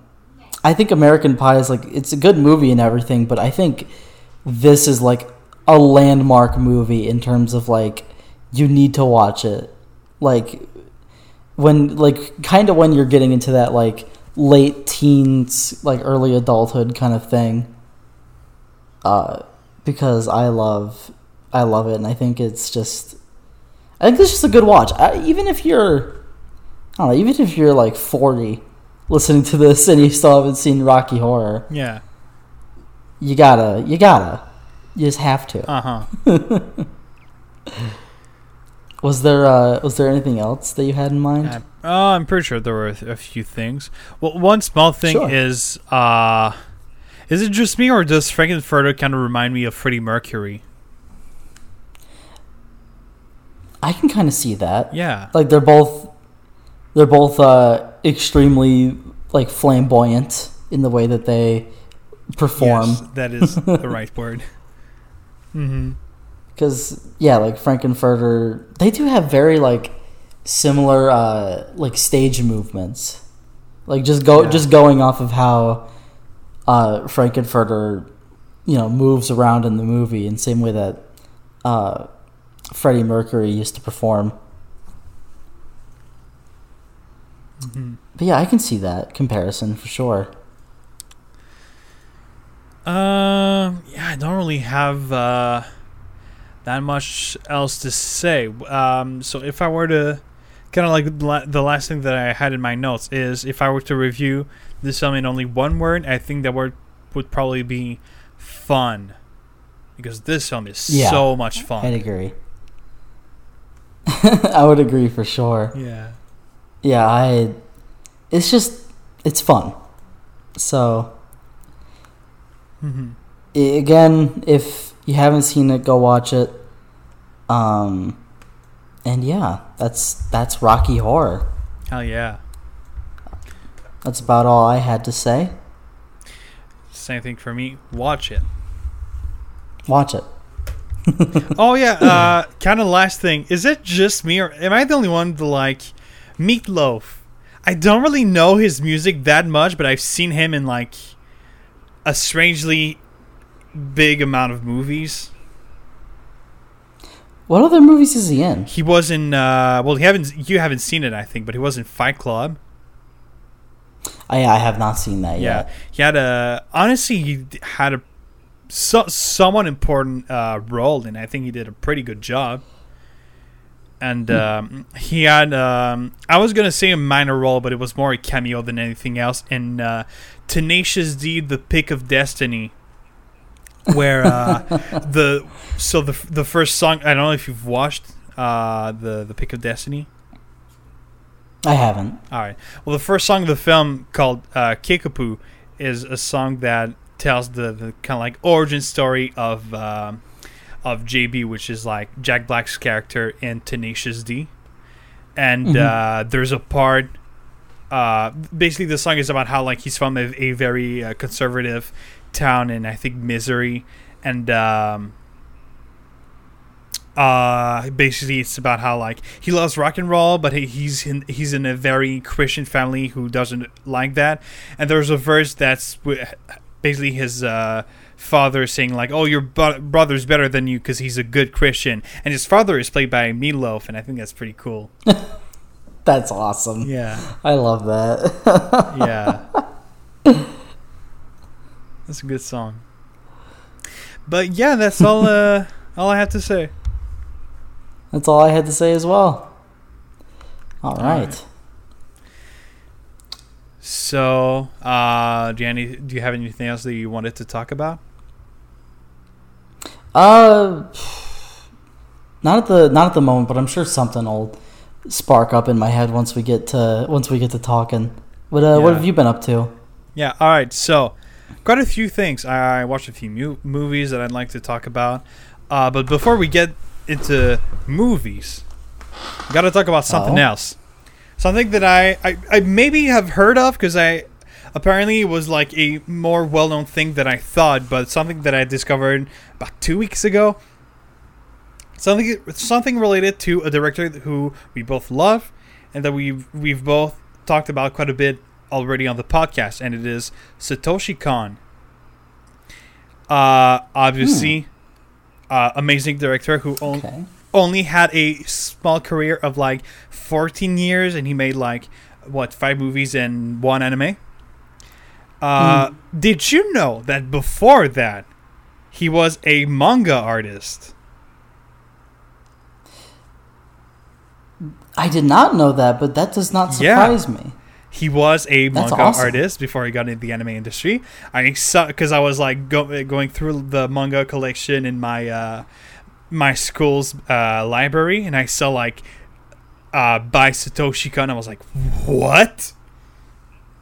i think american pie is like it's a good movie and everything but i think this is like a landmark movie in terms of like you need to watch it like when like kind of when you're getting into that like late teens like early adulthood kind of thing uh because i love i love it and i think it's just i think it's just a good watch I, even if you're i don't know even if you're like 40 listening to this and you still haven't seen rocky horror Yeah. you gotta you gotta you just have to Uh huh. Was there uh, was there anything else that you had in mind? Uh, oh, I'm pretty sure there were a, a few things. Well, one small thing Sure. is, uh, is it just me or does Frank-N-Furter kind of remind me of Freddie Mercury? I can kind of see that. Yeah. Like they're both they're both uh, extremely like flamboyant in the way that they perform. Yes, that is the right word. Mm-hmm. Because yeah, like Frank-N-Furter, they do have very like similar uh, like stage movements. Like just go Yeah. just going off of how uh, Frank-N-Furter, you know, moves around in the movie, in the same way that uh, Freddie Mercury used to perform. Mm-hmm. But yeah, I can see that comparison for sure. Um, yeah, I don't really have uh, that much else to say. Um, so if I were to kind of like the la- the last thing that I had in my notes is if I were to review this film in only one word, I think that word would probably be fun, because this film is Yeah. so much fun. I'd agree. I would agree for sure. Yeah. Yeah, I. It's just it's fun. So mm-hmm. again, if you haven't seen it, go watch it. Um, and yeah, that's that's Rocky Horror. Hell yeah. That's about all I had to say. Same thing for me. Watch it. Watch it. oh yeah. Uh, kind of last thing. Is it just me, or am I the only one to like Meat Loaf? I don't really know his music that much, but I've seen him in like a strangely big amount of movies. What other movies is he in? He was in. Uh, well, you haven't you haven't seen it, I think, but he was in Fight Club. I I have not seen that Yeah, yet. he had a. Honestly, he had a so, somewhat important uh, role, and I think he did a pretty good job. And um, he had. Um, I was gonna say a minor role, but it was more a cameo than anything else in uh, Tenacious D: The Pick of Destiny, where uh, the so the the first song. I don't know if you've watched uh, the the Pick of Destiny. I haven't. All right. Well, the first song of the film called uh, Kickapoo is a song that tells the, the kind of like origin story of um, of JB, which is like Jack Black's character in Tenacious D. And Mhm. uh, there's a part. Uh, basically, the song is about how like he's from a, a very uh, conservative town in I think Missouri, and um, uh basically it's about how like he loves rock and roll but he, he's in he's in a very christian family who doesn't like that. And there's a verse that's basically his uh father saying like oh your bu- brother's better than you because he's a good christian. And his father is played by Meat Loaf and i think that's pretty cool. That's awesome. yeah. I love that. yeah that's a good song but yeah that's all uh all i have to say That's all I had to say as well. All right. right. So, uh, do you, any, do you have anything else that you wanted to talk about? Uh, not at the not at the moment, but I'm sure something will spark up in my head once we get to once we get to talking. What uh, what have you been up to? Yeah, all right. So, quite a few things. I watched a few mu- movies that I'd like to talk about. Uh, but before we get into movies, got to talk about something Oh. else. Something that I, I, I maybe have heard of because I apparently it was like a more well known thing than I thought, but something that I discovered about two weeks ago. Something something related to a director who we both love and that we've we've both talked about quite a bit already on the podcast, and it is Satoshi Kon. Uh, obviously, uh, amazing director who on- Okay. only had a small career of like 14 years, and he made like what five movies and one anime. Uh, Did you know that before that, he was a manga artist? I did not know that, but that does not Yeah. surprise me. He was a That's manga awesome. artist before he got into the anime industry. I saw because I was like go, going through the manga collection in my uh, my school's uh, library, and I saw like uh, by Satoshi Kon. I was like, what?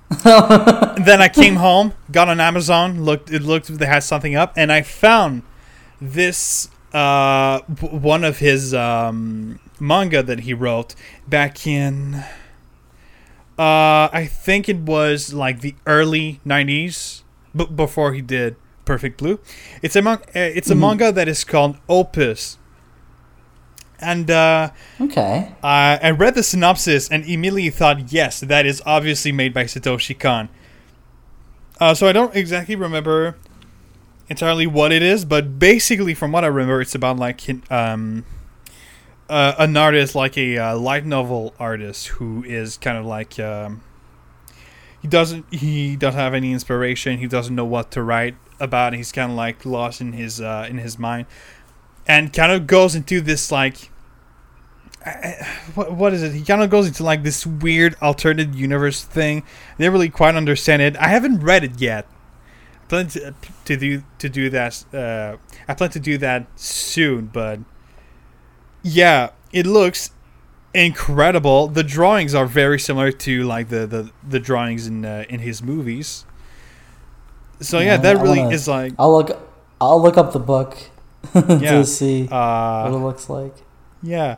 then I came home, got on Amazon, looked it looked if they had something up, and I found this uh, one of his um, manga that he wrote back in, uh, I think it was like the early '90s, b- before he did Perfect Blue. It's a mon- uh, it's a Mhm. manga that is called Opus, and uh, Okay. I I read the synopsis and immediately thought, yes, that is obviously made by Satoshi Kon. Uh, so I don't exactly remember entirely what it is, but basically, from what I remember, it's about like um, uh, an artist, like a uh, light novel artist, who is kind of like um, he doesn't he doesn't have any inspiration. He doesn't know what to write about. He's kind of like lost in his uh, in his mind, and kind of goes into this like what what is it? He kind of goes into like this weird alternate universe thing. I didn't really quite understand it. I haven't read it yet. Plan to, to do to do that. Uh, I plan to do that soon, but yeah, it looks incredible. The drawings are very similar to like the the, the drawings in uh, in his movies. So yeah, Yeah, that I really wanna- is like I'll look. I'll look up the book Yeah. to see uh, what it looks like. Yeah,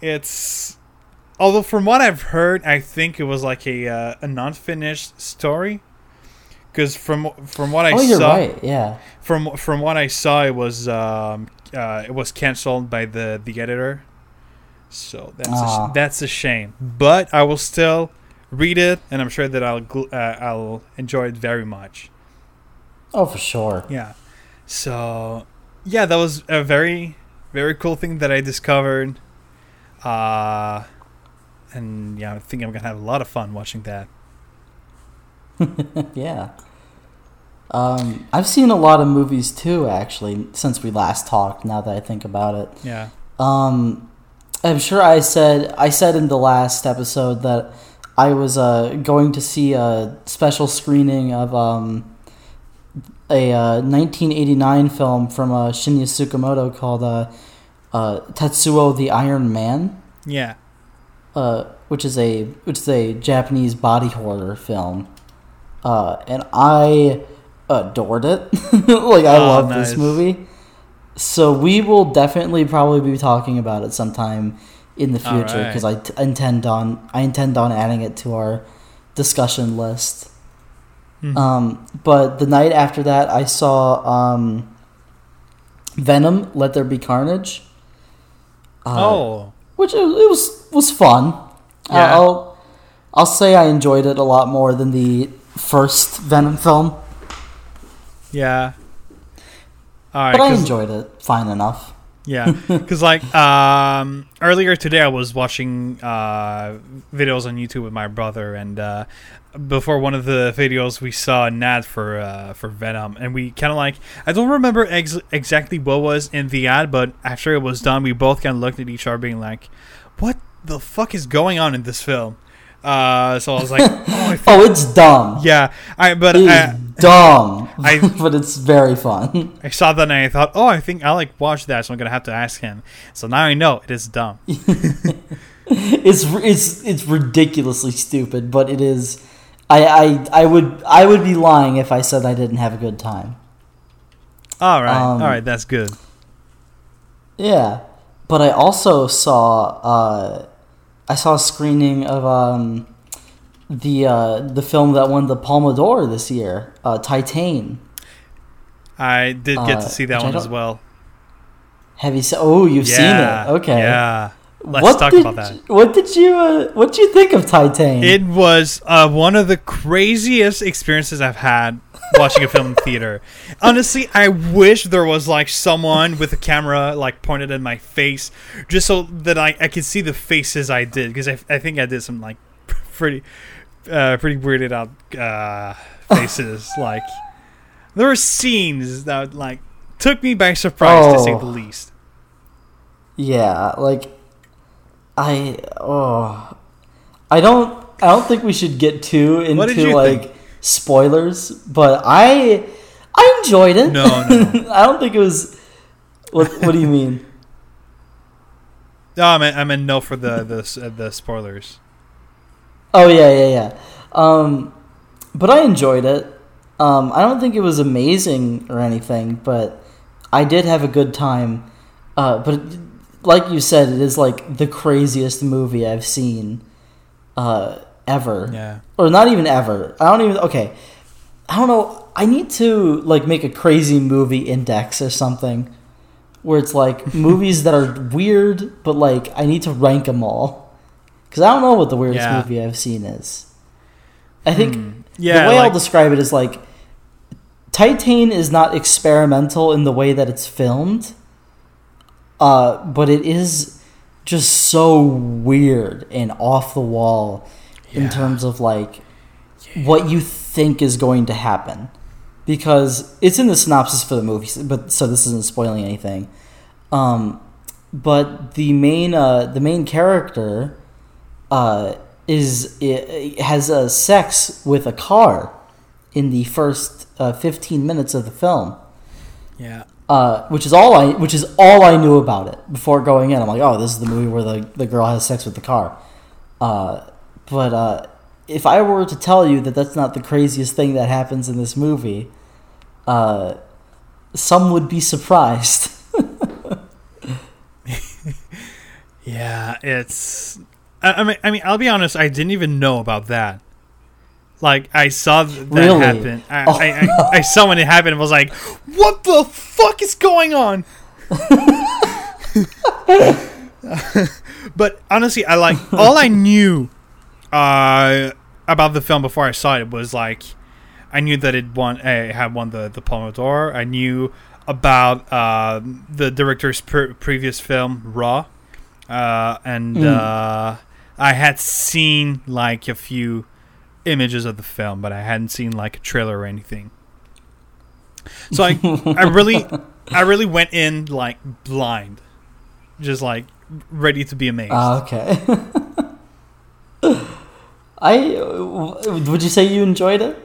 it's although from what I've heard, I think it was like a uh, a non-finished story. Because from from what I oh, you're saw, right. Yeah. from from what I saw, it was um, uh, it was canceled by the the editor. So that's a Ah. sh- that's a shame. But I will still read it, and I'm sure that I'll gl- uh, I'll enjoy it very much. Oh, for sure. Yeah. So, yeah, that was a very, very cool thing that I discovered. Uh, and yeah, I think I'm gonna have a lot of fun watching that. yeah. Um, I've seen a lot of movies too, actually, since we last talked. Now that I think about it, Yeah. um, I'm sure I said I said in the last episode that I was uh, going to see a special screening of um, a uh, 1989 film from uh, Shinya Tsukamoto called uh, uh, Tetsuo the Iron Man. Yeah. uh, which is a which is a Japanese body horror film, uh, and I adored it. like I Oh, love nice. this movie. So we will definitely probably be talking about it sometime in the future because I t- intend on I intend on adding it to our discussion list. Mhm. Um, but the night after that, I saw um, Venom: Let There Be Carnage. Uh, oh. which it, it was was fun. Yeah. I'll I'll say I enjoyed it a lot more than the first Venom film, Yeah. All right. but I enjoyed it fine enough. Yeah, because like um, earlier today, I was watching uh, videos on YouTube with my brother, and uh, before one of the videos, we saw an ad for uh, for Venom, and we kind of like I don't remember ex- exactly what was in the ad, but after it was done, we both kind of looked at each other, being like, "What the fuck is going on in this film?" Uh, so I was like, "Oh, Oh, it's dumb. yeah." I but It I, dumb, I- but it's very fun. I saw that and I thought, "Oh, I think I like watch that," so I'm gonna have to ask him. So now I know it is dumb. it's it's it's ridiculously stupid, but it is. I, I I would I would be lying if I said I didn't have a good time. All right, Um, all right, that's good. Yeah, but I also saw uh, I saw a screening of um, the uh, the film that won the Palme d'Or this year, uh, Titane. I did get uh, to see that one as well. Have you seen? Oh, you've yeah, seen it. Okay. Yeah. Let's what talk did, about that. What did you uh, What did you think of Titane? It was uh, one of the craziest experiences I've had watching a film in theater. Honestly, I wish there was like someone with a camera like pointed at my face, just so that I, I could see the faces I did because I, I think I did some like pretty uh, pretty weirded out uh, faces. like there were scenes that like took me by surprise to say Oh. the least. Yeah, like I oh I don't I don't think we should get too into like think? spoilers, but I I enjoyed it. No, no. I don't think it was what what do you mean? No, I meant I meant no for the the uh, the spoilers. Oh yeah, yeah, yeah. Um but I enjoyed it. Um I don't think it was amazing or anything, but I did have a good time. Uh, but like you said, it is like the craziest movie I've seen uh, ever, Yeah. or not even ever. I don't even. Okay, I don't know. I need to like make a crazy movie index or something, where it's like movies that are weird, but like I need to rank them all because I don't know what the weirdest Yeah. movie I've seen is. I think Hmm. Yeah. the way like- I'll describe it is like Titane is not experimental in the way that it's filmed, uh, but it is just so weird and off the wall in terms of like what you think is going to happen. Because it's in the synopsis for the movie but so this isn't spoiling anything. Um, but the main uh, the main character uh, is has a sex with a car in the first uh, 15 minutes of the film. Yeah. Uh, which is all I which is all I knew about it before going in. I'm like, oh, this is the movie where the, the girl has sex with the car. Uh, but uh, if I were to tell you that that's not the craziest thing that happens in this movie, uh, some would be surprised. Yeah, it's. I, I mean, I mean, I'll be honest. I didn't even know about that. Like, I saw th- that Really? happen. I, Oh. I, I, I saw when it happened. and was like, "What the fuck is going on?" but honestly, I like all I knew uh, about the film before I saw it was like I knew that it won. Uh, it had won the the Palme d'Or. I knew about uh, the director's pre- previous film Raw, uh, and Mm. uh, I had seen like a few images of the film, but I hadn't seen like a trailer or anything. So I, I really, I really went in like blind, just like ready to be amazed. Ah, okay. I uh, would you say you enjoyed it?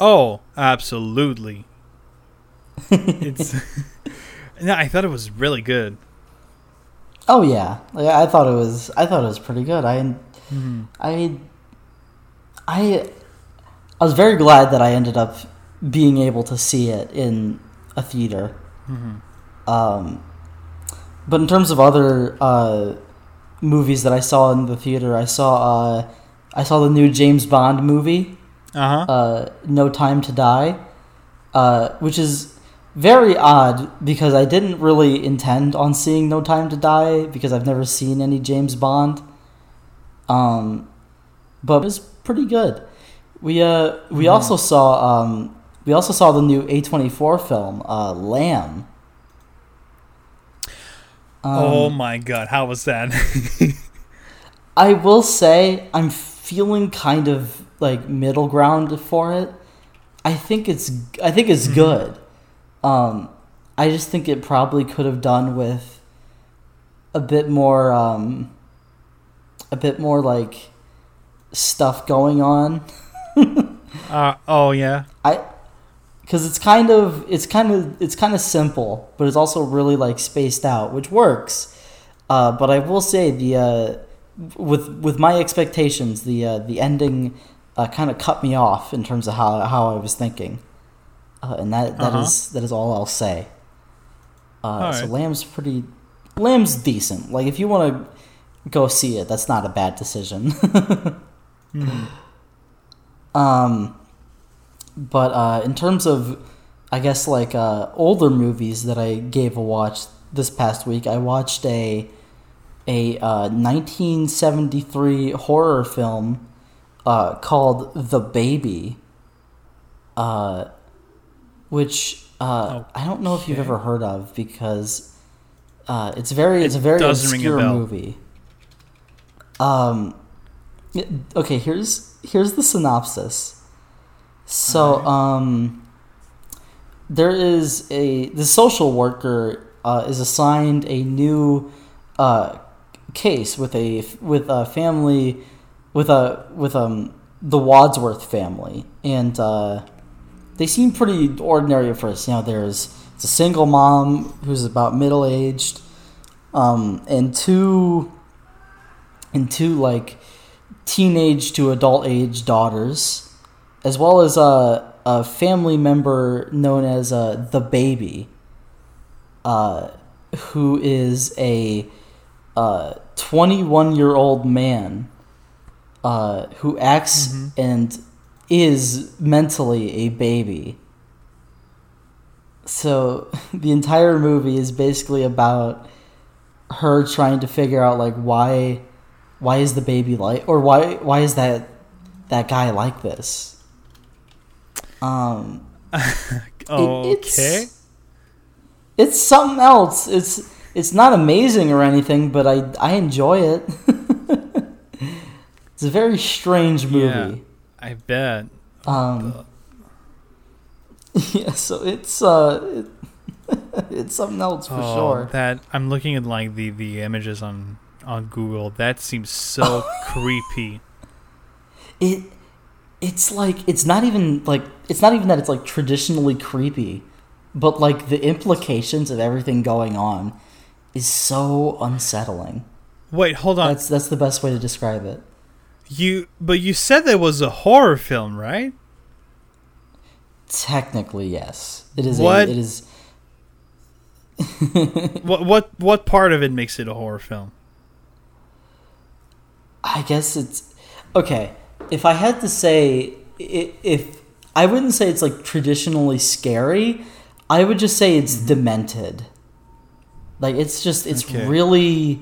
Oh, absolutely. it's no, I thought it was really good. Oh yeah, like, I thought it was. I thought it was pretty good. I, I, I, I was very glad that I ended up being able to see it in a theater. Um, but in terms of other uh, movies that I saw in the theater, I saw uh, I saw the new James Bond movie, Uh huh. uh, No Time to Die, uh, which is very odd because I didn't really intend on seeing No Time to Die because I've never seen any James Bond. Um, but it was pretty good. We uh we also saw um we also saw the new A24 film uh Lamb. Um, oh my god, how was that? I will say I'm feeling kind of like middle ground for it. I think it's I think it's good. Um, I just think it probably could have done with a bit more um, a bit more like stuff going on. uh, oh yeah. I because it's kind of it's kind of it's kind of simple, but it's also really like spaced out, which works. Uh, but I will say the uh, with with my expectations, the uh, the ending uh, kind of cut me off in terms of how how I was thinking, uh, and that that is Uh-huh. that is all I'll say. Uh, so. Lamb's pretty, Lamb's decent. Like if you want to go see it, that's not a bad decision. Um, but uh, in terms of, I guess like uh, older movies that I gave a watch this past week, I watched a a uh, 1973 horror film uh, called The Baby, uh, which uh, I don't know if you've ever heard of because uh, it's very it's a very doesn't a obscure movie. Um, okay, here's here's the synopsis. So, um, there is a the social worker uh, is assigned a new uh, case with a with a family with a with um the Wadsworth family, and uh, they seem pretty ordinary at first. You know, there's it's a single mom who's about middle aged, um, and two and two like teenage to adult age daughters, as well as a, a family member known as uh, the baby. Uh, who is a uh, 21 year old man uh, who acts and is mentally a baby. So the entire movie is basically about her trying to figure out like why why is the baby like or why why is that that guy like this? Um okay. it's- it's something else. It's it's not amazing or anything, but I I enjoy it. it's a very strange movie. I bet. Um, yeah, so it's uh, it, it's something else for oh, sure. That I'm looking at like the the images on on Google. That seems so creepy. It it's like it's not even like it's not even that it's like traditionally creepy, but like the implications of everything going on is so unsettling. Wait, hold on. That's that's the best way to describe it. You but you said there was a horror film, right? Technically, yes, it is. What? A, it is. what what what part of it makes it a horror film? I guess it's okay. If I had to say, if I wouldn't say it's like traditionally scary, I would just say it's demented. Like it's just it's Okay. really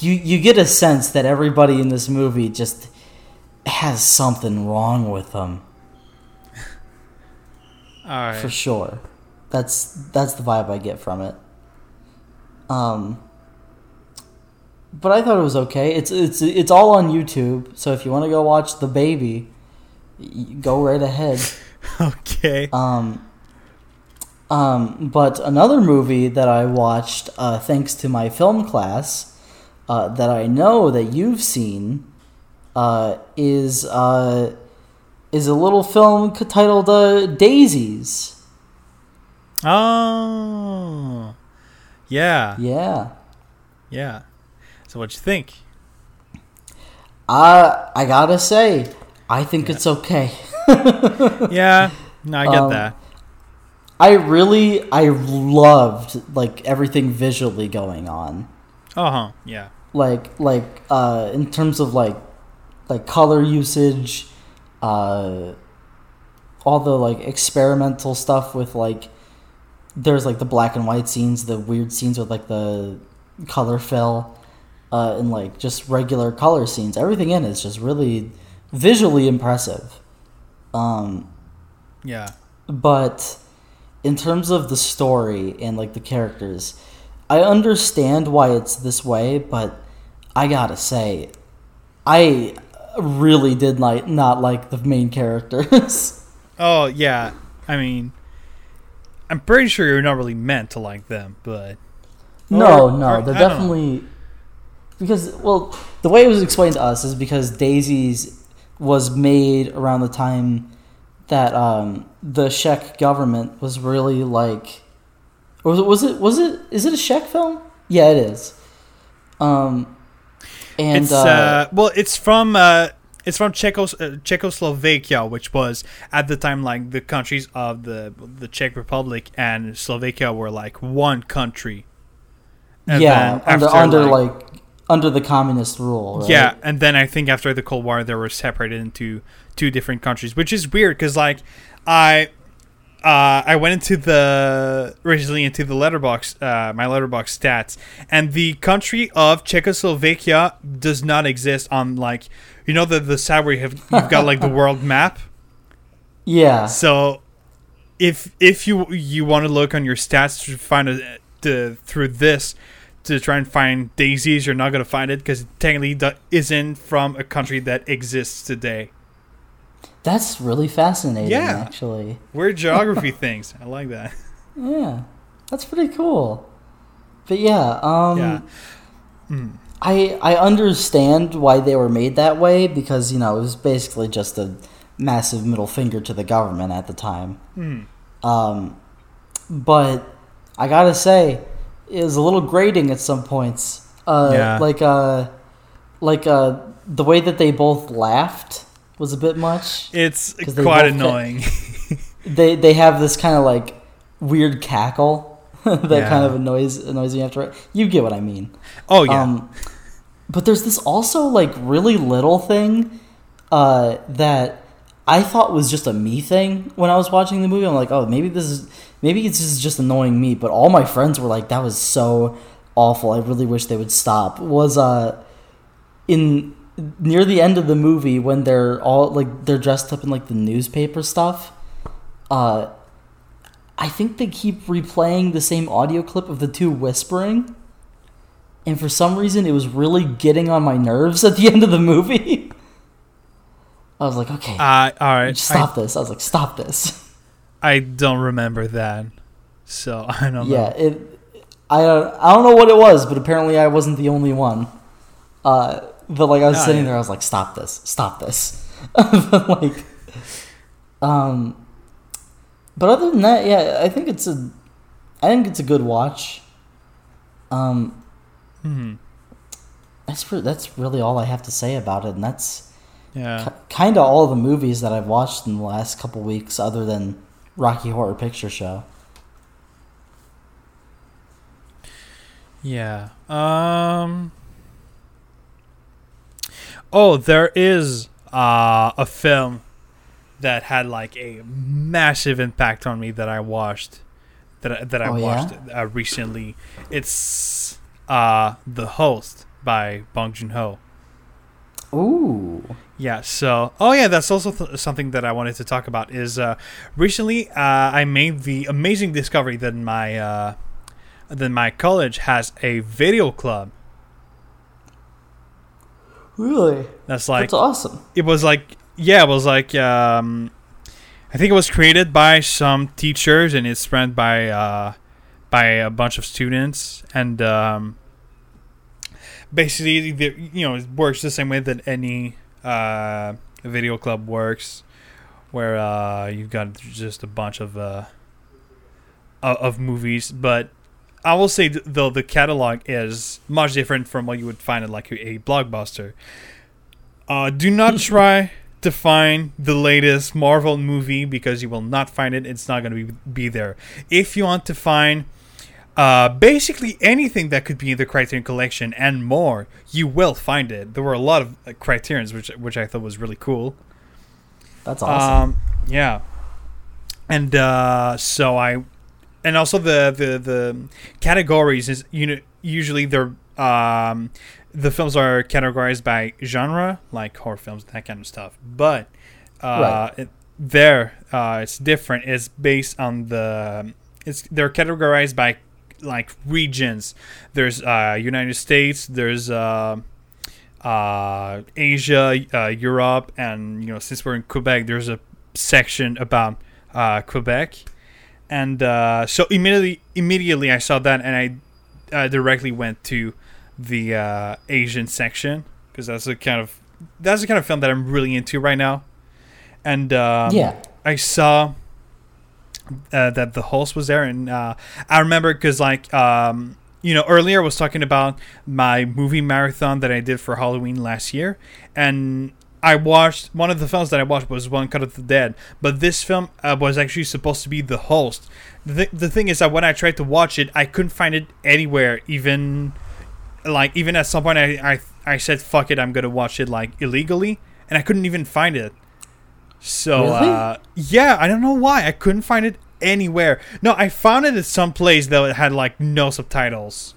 you you get a sense that everybody in this movie just has something wrong with them All right. for sure. That's that's the vibe I get from it. Um, but I thought it was okay. It's it's it's all on YouTube, so if you want to go watch the baby, go right ahead. okay. Um, um, but another movie that I watched, uh, thanks to my film class, uh, that I know that you've seen, uh, is uh, is a little film titled uh, Daisies. Oh. Yeah. Yeah. Yeah. So what you think? Uh, I gotta say, I think it's okay. yeah. No, I get Um, that. I really, I loved like everything visually going on. Uh huh. Yeah. Like, like uh, in terms of like, like color usage, uh, all the like experimental stuff with like, there's like the black and white scenes, the weird scenes with like the color fill, uh, and like just regular color scenes. Everything in it is just really visually impressive. Um, Yeah. but in terms of the story and like the characters i understand why it's this way but i gotta say i really did like not like the main characters Oh yeah. I mean, I'm pretty sure you're not really meant to like them, but no Or- no or- they're know. Because well the way it was explained to us is because daisies was made around the time that um, the Czech government was really like or was it was it was it is it a Czech film? Yeah, it is. Um and it's uh, uh, well, it's from uh, it's from Czechos- uh, Czechoslovakia, which was at the time like the countries of the the Czech Republic and Slovakia were like one country. And yeah, under after, under like, under the communist rule, right? Yeah, and then I think after the Cold War, they were separated into two different countries, which is weird because like I. Uh, I went into the originally into the Letterboxd, uh, my Letterboxd stats, and the country of Czechoslovakia does not exist on like you know the the side where you have you've got like the world map. Yeah. So if if you you want to look on your stats to find a to, through this to try and find daisies, you're not gonna find it because it technically isn't from a country that exists today. That's really fascinating Yeah. actually. Weird geography things. I like that. Yeah. That's pretty cool. But yeah, um Yeah. Hmm. I I understand why they were made that way because you know it was basically just a massive middle finger to the government at the time. Hmm. Um, but I gotta say, was a little grating at some points. Uh, Yeah. Like uh, like uh, the way that they both laughed was a bit much. It's quite annoying. They they have this kind of like weird cackle. that Yeah. kind of annoys annoys me after. You get what I mean. Oh yeah. Um, but there's this also like really little thing uh, that I thought was just a me thing when I was watching the movie. I'm like, oh, maybe this is maybe it's just just annoying me. But all my friends were like, that was so awful. I really wish they would stop. Was uh in near the end of the movie when they're all like they're dressed up in like the newspaper stuff. Uh, I think they keep replaying the same audio clip of the two whispering and for some reason it was really getting on my nerves at the end of the movie. I was like, okay, uh, all right. stop this. I was like, stop this. I, don't remember that, so I don't Yeah, know. it. I don't. I don't know what it was, but apparently I wasn't the only one. Uh, but like I was Oh, sitting yeah. there, I was like, stop this, stop this. but like, um, but other than that, yeah, I think it's a, I think it's a good watch. Um, hmm that's re- that's really all I have to say about it, and that's. Yeah. kind of all the movies that I've watched in the last couple weeks, other than Rocky Horror Picture Show. Yeah. Um. Oh, there is uh, a film that had like a massive impact on me that I watched. That I, that I Oh, yeah? watched uh, recently. It's uh, The Host by Bong Joon Ho. Ooh, Yeah. So, oh yeah, that's also th- something that I wanted to talk about. Is uh, recently uh, I made the amazing discovery that my uh, that my college has a video club. really? That's like That's awesome. it was like yeah, it was like um, I think it was created by some teachers and it's run by uh, by a bunch of students and um, basically the, you know it works the same way that any uh, video club works, where uh, you've got just a bunch of uh, of movies, but. I will say though the catalog is much different from what you would find at like a, a blockbuster. Uh, do not try to find the latest Marvel movie because you will not find it. It's not going to be, be there. If you want to find uh, basically anything that could be in the Criterion Collection and more, you will find it. There were a lot of uh, Criterions, which which I thought was really cool. That's awesome. Um, yeah, and uh, so I, and also the the the categories is you know usually they're um the films are categorized by genre like horror films that kind of stuff, but uh, it, there uh, it's different. It's based on the it's they're categorized by like regions. There's uh, United States. There's uh, uh, Asia, uh, Europe, and you know since we're in Quebec, there's a section about uh, Quebec, and uh, so immediately immediately I saw that and I uh, directly went to the uh, Asian section because that's the kind of that's the kind of film that I'm really into right now, and um, yeah. I saw uh, that the host was there, and uh, I remember because like um, you know earlier I was talking about my movie marathon that I did for Halloween last year, and I watched one of the films that I watched was One Cut of the Dead, but this film uh, was actually supposed to be the host. The, th- the thing is that when I tried to watch it, I couldn't find it anywhere, even like even at some point I I, I said fuck it, I'm gonna watch it like illegally, and I couldn't even find it. So Really? uh, yeah, I don't know why I couldn't find it anywhere. No, I found it at some place that had like no subtitles.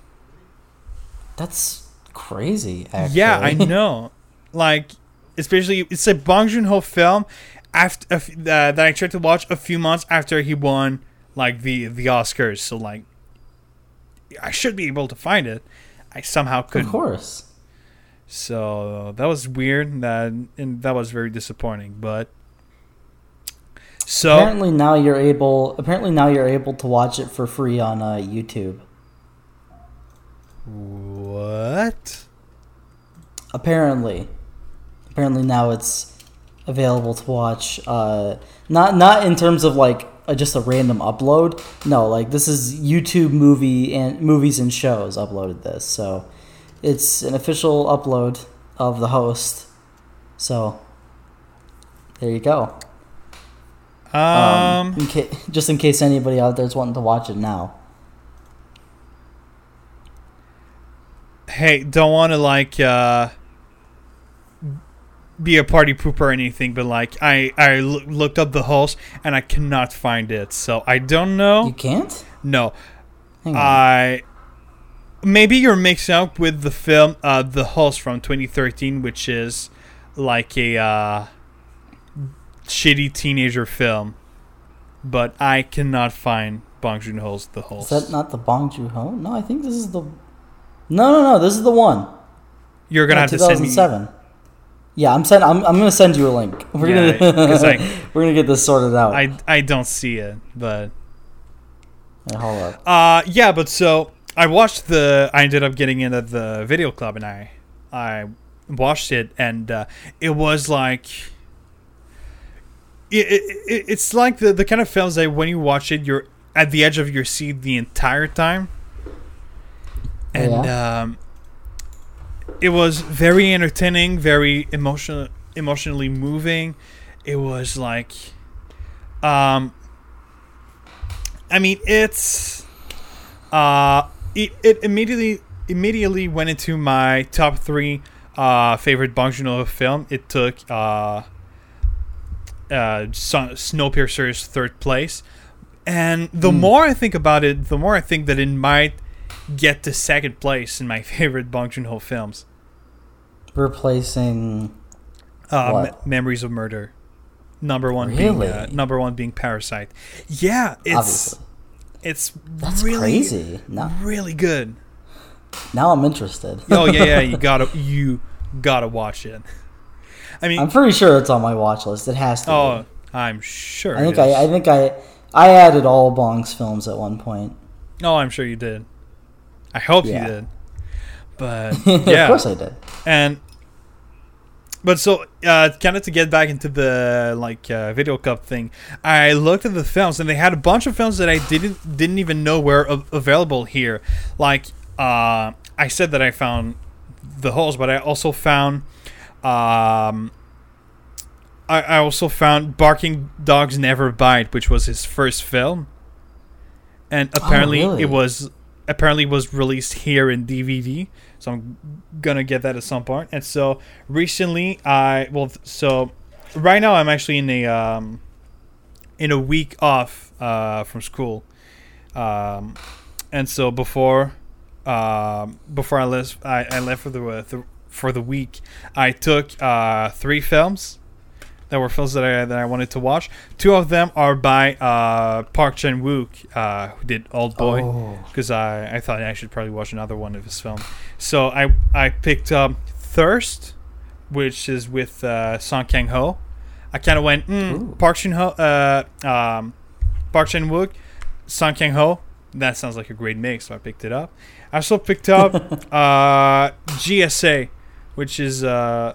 That's crazy. Actually. Yeah, I know. like especially it's a Bong Joon Ho film after uh, that I tried to watch a few months after he won like the the Oscars. So like I should be able to find it. I somehow couldn't. Of course. So that was weird. That and that was very disappointing. But so apparently now you're able. Apparently now you're able to watch it for free on uh, YouTube. what? Apparently, apparently now it's available to watch. Uh, not not in terms of like uh, just a random upload. No, like this is YouTube movie and movies and shows uploaded this, so it's an official upload of the host. So there you go. Um, um in ca- just in case anybody out there's wanting to watch it now. Hey, don't want to like uh, be a party pooper or anything, but like I I l- looked up the host and I cannot find it, so I don't know. You can't. No, I maybe you're mixing up with the film uh, the host from 2013, which is like a. Uh, shitty teenager film, but I cannot find Bong Joon Ho's The Host Is that not the Bong Joon Ho? No, I think this is the. No, no, no. This is the one. you're gonna Yeah, have to send me. 2007. Yeah, I'm send. I'm, I'm gonna send you a link. We're Yeah, gonna like, we're gonna get this sorted out. I I don't see it, but Wait, hold up. uh yeah, but so I watched the. I ended up getting into the video club and I I watched it and uh, it was like. It, it, it, it's like the, the kind of films that when you watch it, you're at the edge of your seat the entire time. And um, it was very entertaining, very emotional, emotionally moving. It was like, um, I mean, it's, uh, it, it immediately immediately went into my top three uh, favorite Bong Joon-ho film. It took uh, uh, Snowpiercer's third place, and the more I think about it, the more I think that it might get to second place in my favorite Bong Joon-ho films. Replacing. Uh? Me- Memories of Murder. Number one being uh, Really? number one being Parasite. Yeah, it's Obviously, it's that's really crazy. Now, really good. now I'm interested. Oh yeah, yeah, you gotta you gotta watch it. I mean, I'm pretty sure it's on my watch list. It has to. Be. Oh, I'm sure. I think. I, I think I I added all Bong's films at one point. Oh, I'm sure you did. I hope Yeah. you did. But yeah, of course I did. and but so uh, kind of to get back into the like uh, video cup thing, I looked at the films and they had a bunch of films that I didn't didn't even know were av- available here. Like uh, I said that I found The Host, but I also found um, I, I also found Barking Dogs Never Bite, which was his first film, and apparently really? it was apparently was released here in DVD. So I'm gonna get that at some point. And so recently, I well, so right now I'm actually in a um, in a week off uh, from school, um, and so before um, before I left, I, I left for the, uh, the for the week. I took uh, three films that were films that I that I wanted to watch. Two of them are by uh, Park Chan Wook, uh, who did Old Boy Oh. because I, I thought I should probably watch another one of his films. So I I picked up Thirst, which is with uh, Song Kang Ho. I kind of went mm, Park Chan Ho, uh, um, Park Chan Wook, Song Kang Ho. That sounds like a great mix, so I picked it up. I also picked up uh, JSA, which is uh,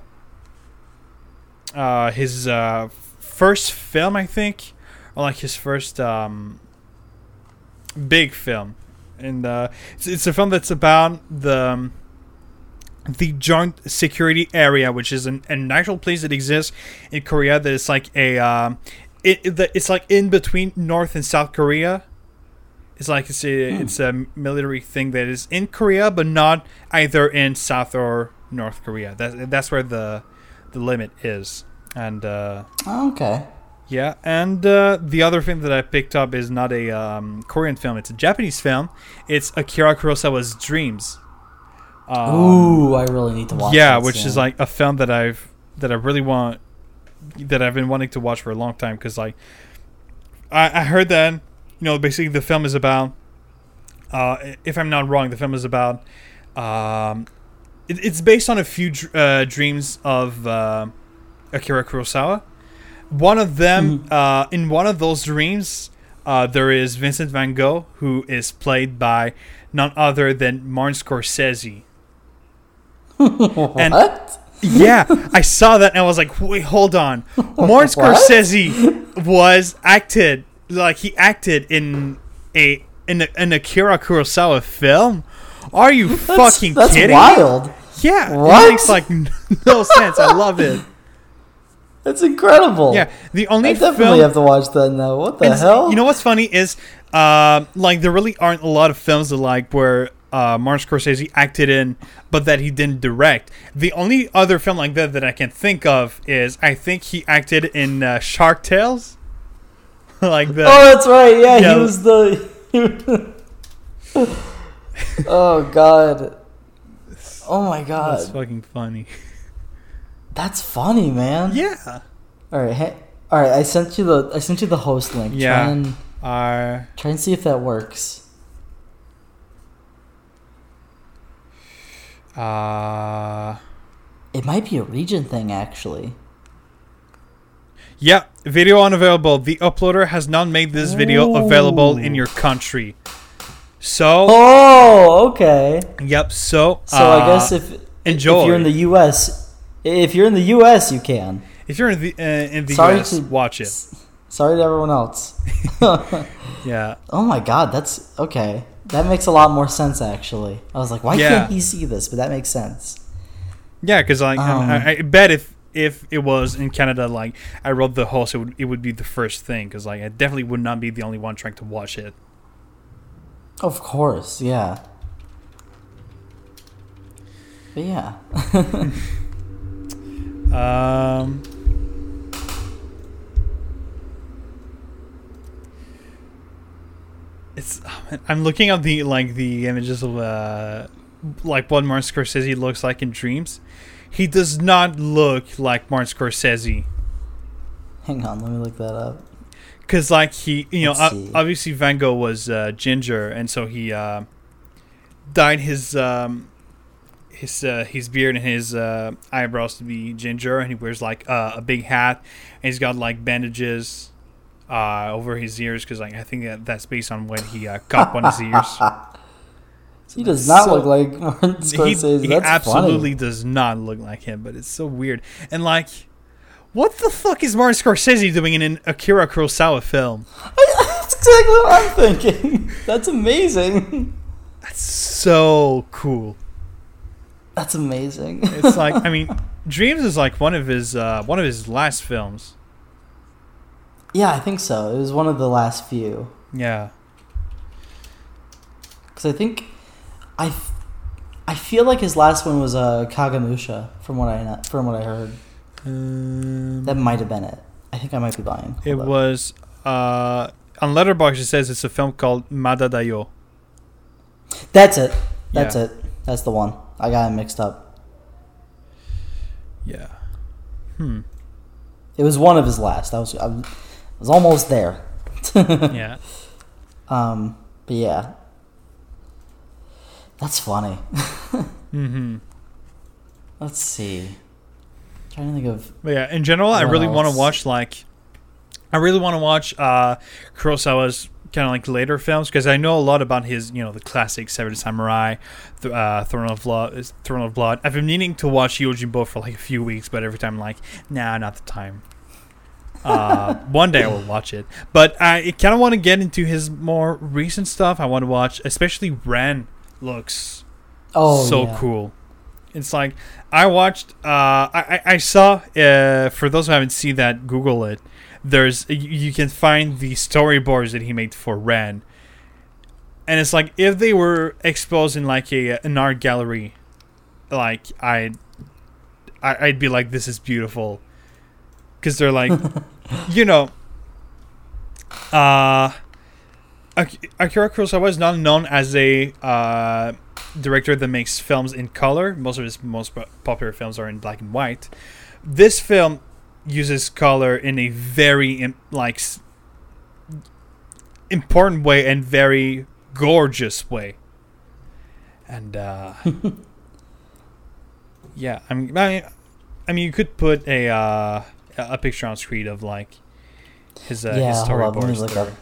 uh, his uh, first film, I think, or like his first um, big film, and uh, it's, it's a film that's about the um, the joint security area, which is an, an actual place that exists in Korea. That is like a um, it, it it's like in between North and South Korea. It's like it's a it's a military thing that is in Korea, but not either in South or North Korea. That's that's where the the limit is. And uh, Oh, okay. yeah, and uh, the other film that I picked up is not a um, Korean film; it's a Japanese film. It's Akira Kurosawa's Dreams. Um, Ooh, I really need to watch. That. Yeah, that which soon. is like a film that I've that I really want that I've been wanting to watch for a long time because like I, I heard that you know basically the film is about uh, if I'm not wrong the film is about um, it, it's based on a few dr- uh, dreams of uh, Akira Kurosawa. One of them uh, in one of those dreams uh, there is Vincent Van Gogh who is played by none other than Martin Scorsese. and- what? Yeah, I saw that and I was like, wait, hold on. Martin? Scorsese was acted like he acted in a in a, an Akira Kurosawa film. Are you That's, fucking that's kidding? me? wild. Yeah, What? it makes like no sense. I love it. That's incredible. Yeah, the only I definitely film. have to watch that now. What the hell? You know what's funny is, um, like there really aren't a lot of films that like where uh, Martin Scorsese acted in, but that he didn't direct. The only other film like that that I can think of is I think he acted in uh, Shark Tales. like the Oh, that's right. Yeah, Yeah. he was the. oh God. Oh my God. that's fucking funny. That's funny, man. Yeah. All right. Hey, all right. I sent you the I sent you the host link. Yeah. Try and Uh, try and see if that works. uh, It might be a region thing, actually. yeah. Video unavailable. The uploader has not made this video available in your country. So, Oh, okay. yep. So, So I uh, guess if enjoy. if you're in the U.S. If you're in the U.S., you can. if you're in the uh, in the Sorry US, to- watch it. Sorry to everyone else. Yeah. oh my God, that's okay. That makes a lot more sense, actually. I was like, why Yeah. can't he see this? But that makes sense. Yeah, because like Um, I, I bet if if it was in Canada, like I wrote the host, it would it would be the first thing because like I definitely would not be the only one trying to watch it. Of course, yeah. But yeah. Um. It's. I'm looking at the like the images of uh, like what Martin Scorsese looks like in dreams. He does not look like Martin Scorsese. Hang on, let me look that up. Because like he you know Let's o- obviously van gogh was uh, ginger and so he uh, dyed his um, his uh, his beard and his uh, eyebrows to be ginger and he wears like uh, a big hat and he's got like bandages uh, over his ears because like i think that that's based on when he uh, cut one of his ears He does not So- look like Martin he, Scorsese. he That's absolutely funny. does not look like him but it's so weird and like what the fuck is Martin Scorsese doing in an Akira Kurosawa film? That's exactly what I'm thinking. That's amazing. That's so cool. That's amazing. It's like I mean, Dreams is like one of his uh, one of his last films. yeah, I think so. It was one of the last few. Yeah, Because I think, I, f- I feel like his last one was uh, Kagemusha, from what I from what I heard. Um, That might have been it. I think I might be lying. it up. was uh, on Letterboxd. It says it's a film called Madadayo. That's it. That's Yeah. it. That's the one. I got it mixed up. Yeah. Hmm. It was one of his last. I was I was, I was almost there. yeah. Um, but yeah, that's funny. Mm-hmm. Let's see. Trying to think of. But yeah, in general, I really want to watch like, I really want to watch uh, Kurosawa's kind of like later films because I know a lot about his, you know, the classic Seven Samurai, th- uh, Throne of Blood. Throne of Blood. I've been meaning to watch Yojimbo for like a few weeks, but every time I'm like, nah, not the time. Uh, one day I will watch it, but I kind of want to get into his more recent stuff. I want to watch, especially Ran. Looks Oh, so yeah. cool. It's like I watched. Uh, I I saw. Uh, for those who haven't seen that, Google it. There's you, can find the storyboards that he made for Ran, and it's like if they were exposed in like a an art gallery, like I'd I, I'd be like, this is beautiful, because they're like, you know, uh. Ak- Akira Kurosawa is not known as a uh, director that makes films in color. Most of his most popular films are in black and white. This film uses color in a very like important way and very gorgeous way. And uh, yeah, I mean, I mean, I mean, you could put a uh, a picture on screen of like his uh, Yeah, his hold up, let me storyboards.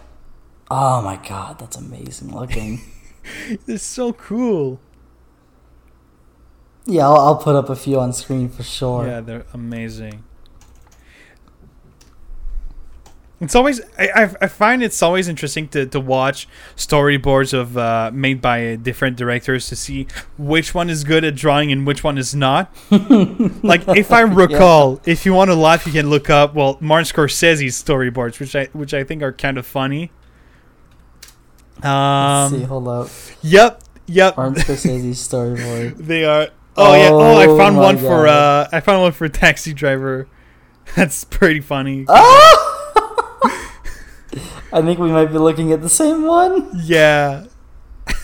Oh my god, that's amazing looking. It's so cool. Yeah, I'll, I'll put up a few on screen for sure. Yeah, they're amazing. It's always I, I, find it's always interesting to, to watch storyboards of uh, made by different directors to see which one is good at drawing and which one is not. like if I recall, if you want to laugh, you can look up well Martin Scorsese's storyboards, which I which I think are kind of funny. Let's see, Um, hold up. yep, Yep. Martin Scorsese's storyboard. They are. Oh, yeah. Oh, I Oh found one for. Uh I found one for a Taxi Driver. That's pretty funny. Oh! I think we might be looking at the same one. Yeah.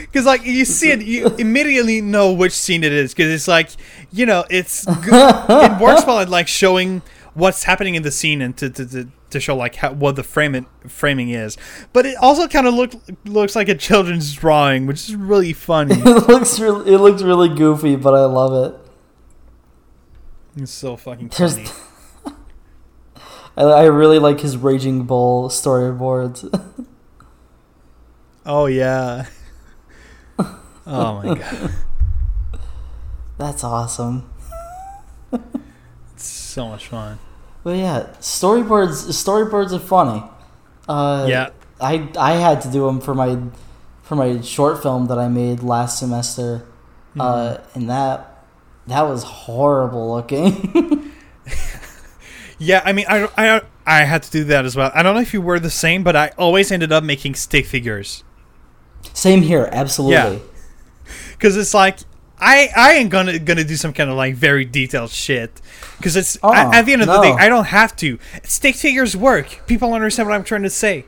Because like you see it, you immediately know which scene it is. Because it's like you know, it's good. it works well at like showing what's happening in the scene and to to, to, to show like how, what the frame it, framing is. But it also kind of look looks like a children's drawing, which is really funny. it looks really, it looks really goofy, but I love it. it's so fucking There's, funny. I, I really like his Raging Bull storyboards. Oh yeah. Oh my god, That's awesome. it's so much fun. But yeah, storyboards storyboards are funny. Uh, Yeah. I I had to do them for my for my short film that I made last semester, uh, Mm-hmm. and that that was horrible looking. Yeah, I mean, I, I I had to do that as well. I don't know if you were the same, but I always ended up making stick figures Same here, absolutely. Yeah. because it's like I I ain't gonna gonna do some kind of like very detailed shit because it's Oh, at, at the end of the day. I don't have to. Stick figures work. People understand what I'm trying to say.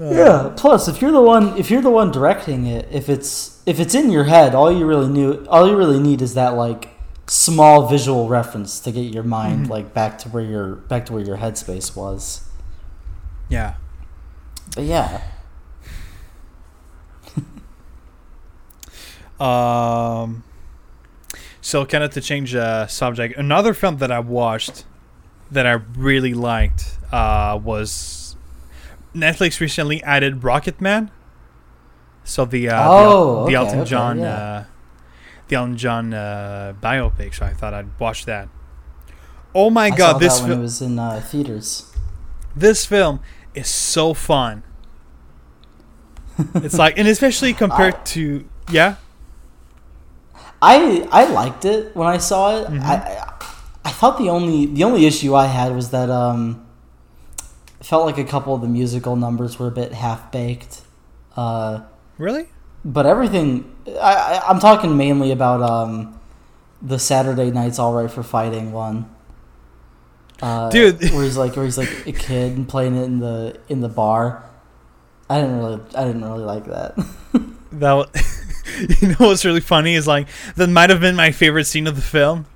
Uh, Yeah. Plus, if you're the one, if you're the one directing it, if it's if it's in your head, all you really knew, all you really need is that like small visual reference to get your mind Mm-hmm. like back to where your back to where your headspace was. Yeah. But yeah, Um. So, kind of to change uh, subject, another film that I watched that I really liked uh, was Netflix recently added Rocket Man. So the uh, Oh, the, the okay, Elton okay, John yeah. uh, the Elton John uh, biopic. So I thought I'd watch that. Oh my I god, this film it was in uh, theaters. this film is so fun. it's like, and especially compared to yeah. I I liked it when I saw it. Mm-hmm. I, I I thought the only the only issue I had was that um, it felt like a couple of the musical numbers were a bit half baked. Uh, Really? but everything I, I I'm talking mainly about um, the Saturday Nights All Right for Fighting one. Uh, Dude. where he's like where he's like a kid and playing it in the in the bar. I didn't really I didn't really like that. That you know what's really funny is like that might have been my favorite scene of the film.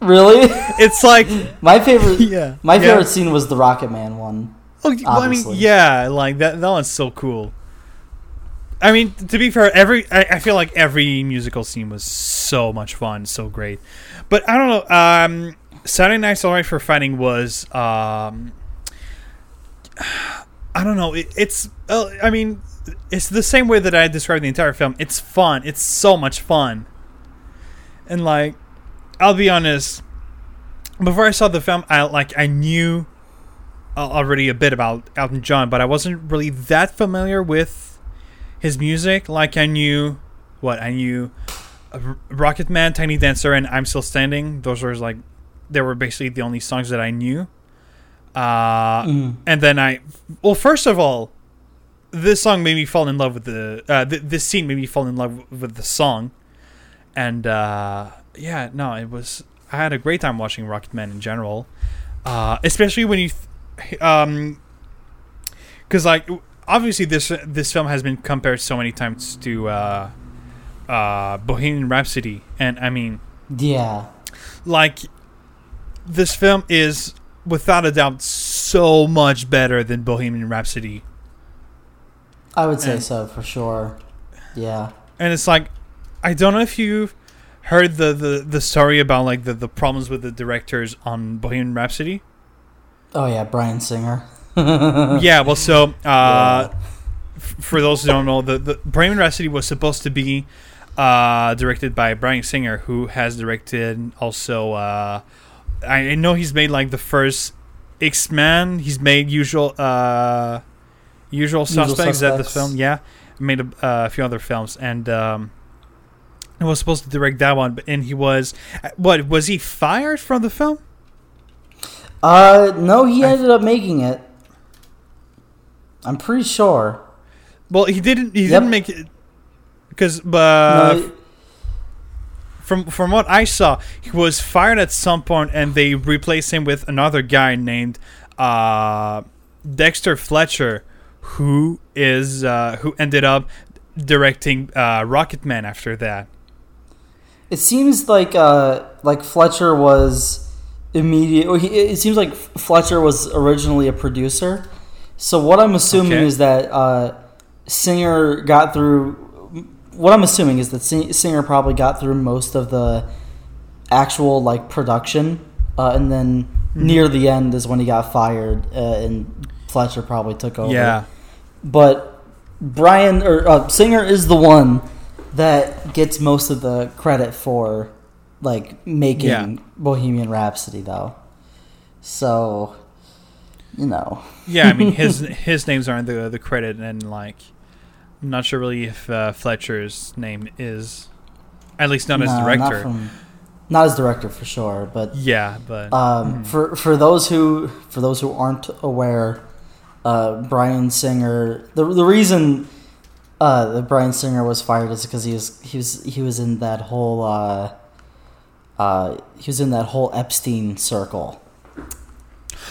really, It's like my favorite yeah, my yeah. favorite scene was the Rocket Man one. Oh, well, I mean, yeah, like that. That one's so cool. I mean, to be fair, every I, I feel like every musical scene was so much fun, so great. But I don't know. Um, Saturday Night's Alright for Fighting was. Um, I don't know. It, it's. Uh, I mean, it's the same way that I described the entire film. It's fun. It's so much fun. And like, I'll be honest. Before I saw the film, I like I knew already a bit about Elton John, but I wasn't really that familiar with his music. Like I knew what I knew, Rocket Man, Tiny Dancer, and I'm Still Standing. Those were like they were basically the only songs that I knew. Uh, Mm. and then I, well, first of all, this song made me fall in love with the. Uh, th- this scene made me fall in love with the song, and uh, yeah, no, it was. I had a great time watching Rocket Man in general, uh, especially when you, th- um, because like obviously this this film has been compared so many times to uh, uh, Bohemian Rhapsody, and I mean Yeah. like this film is without a doubt so much better than Bohemian Rhapsody. I would say And- so for sure. Yeah. And it's like I don't know if you've heard the, the, the story about like the, the problems with the directors on Bohemian Rhapsody. Oh yeah, Bryan Singer. yeah, well so uh Yeah. f- for those who don't know, the, the Bohemian Rhapsody was supposed to be uh, directed by Bryan Singer, who has directed also. Uh, I know he's made like the first X Men. He's made usual uh, usual suspects. That the film, yeah, made a, uh, a few other films, and um, he was supposed to direct that one, but and he was what was he fired from the film? Uh, no, he I- ended up making it. I'm pretty sure. Well, he didn't. He Yep. didn't make it because, uh, no, from from what I saw, he was fired at some point, and they replaced him with another guy named uh, Dexter Fletcher, who is uh, who ended up directing uh, Rocketman after that. it seems like uh, like Fletcher was immediate. or he- It seems like Fletcher was originally a producer. So what I'm assuming Okay. is that uh, Singer got through. What I'm assuming is that Singer probably got through most of the actual like production, uh, and then Mm-hmm. near the end is when he got fired, uh, and Fletcher probably took over. Yeah, but Bryan or uh, Singer is the one that gets most of the credit for like making Yeah. Bohemian Rhapsody, though. So, you know, yeah. I mean, his his names aren't the the credit, and like, I'm not sure really if uh, Fletcher's name is, at least not as director. not, from, not as director for sure, but yeah, but Um, For for those who for those who aren't aware, uh, Bryan Singer. The the reason uh, that Bryan Singer was fired is because he was he was he was in that whole uh, uh, he was in that whole Epstein circle.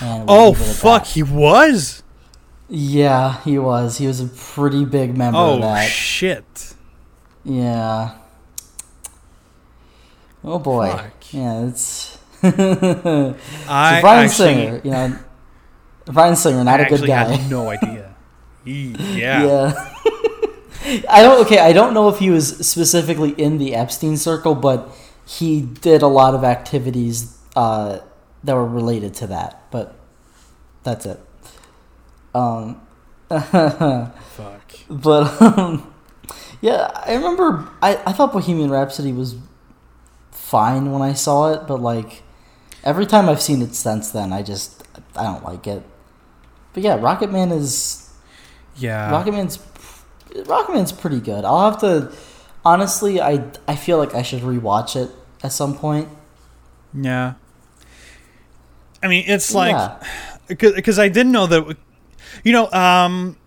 We'll oh leave it at fuck, that. he was. Yeah, he was. He was a pretty big member of Oh that. shit. yeah. Oh boy. Fuck. Yeah, it's. I so Bryan actually, Singer, you know, Bryan Singer, not I a good guy. had no idea. He- yeah. Yeah. I don't. Okay, I don't know if he was specifically in the Epstein circle, but he did a lot of activities uh, that were related to that. But that's it. Um, Fuck. but um, yeah, I remember. I I thought Bohemian Rhapsody was fine when I saw it, but like every time I've seen it since then, I just I don't like it. But yeah, Rocket Man is Yeah. Rocketman's Rocketman's pretty good. I'll have to honestly I I feel like I should rewatch it at some point. Yeah. I mean, it's like Yeah. because I didn't know that. You know, um,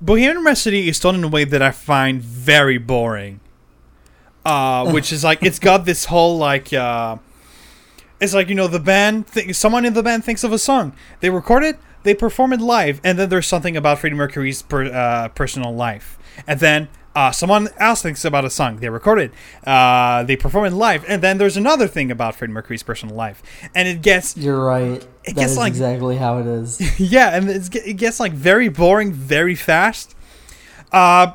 Bohemian Rhapsody is done in a way that I find very boring. Uh, which is like it's got this whole like uh, it's like you know the band th- someone in the band thinks of a song they record it they perform it live and then there's something about Freddie Mercury's per, uh, personal life and then uh, someone else thinks about a song they recorded, uh, they perform it live and then there's another thing about Freddie Mercury's personal life and it gets You're right. It That gets is like- exactly how it is. yeah, and it's, it gets like very boring very fast. Uh,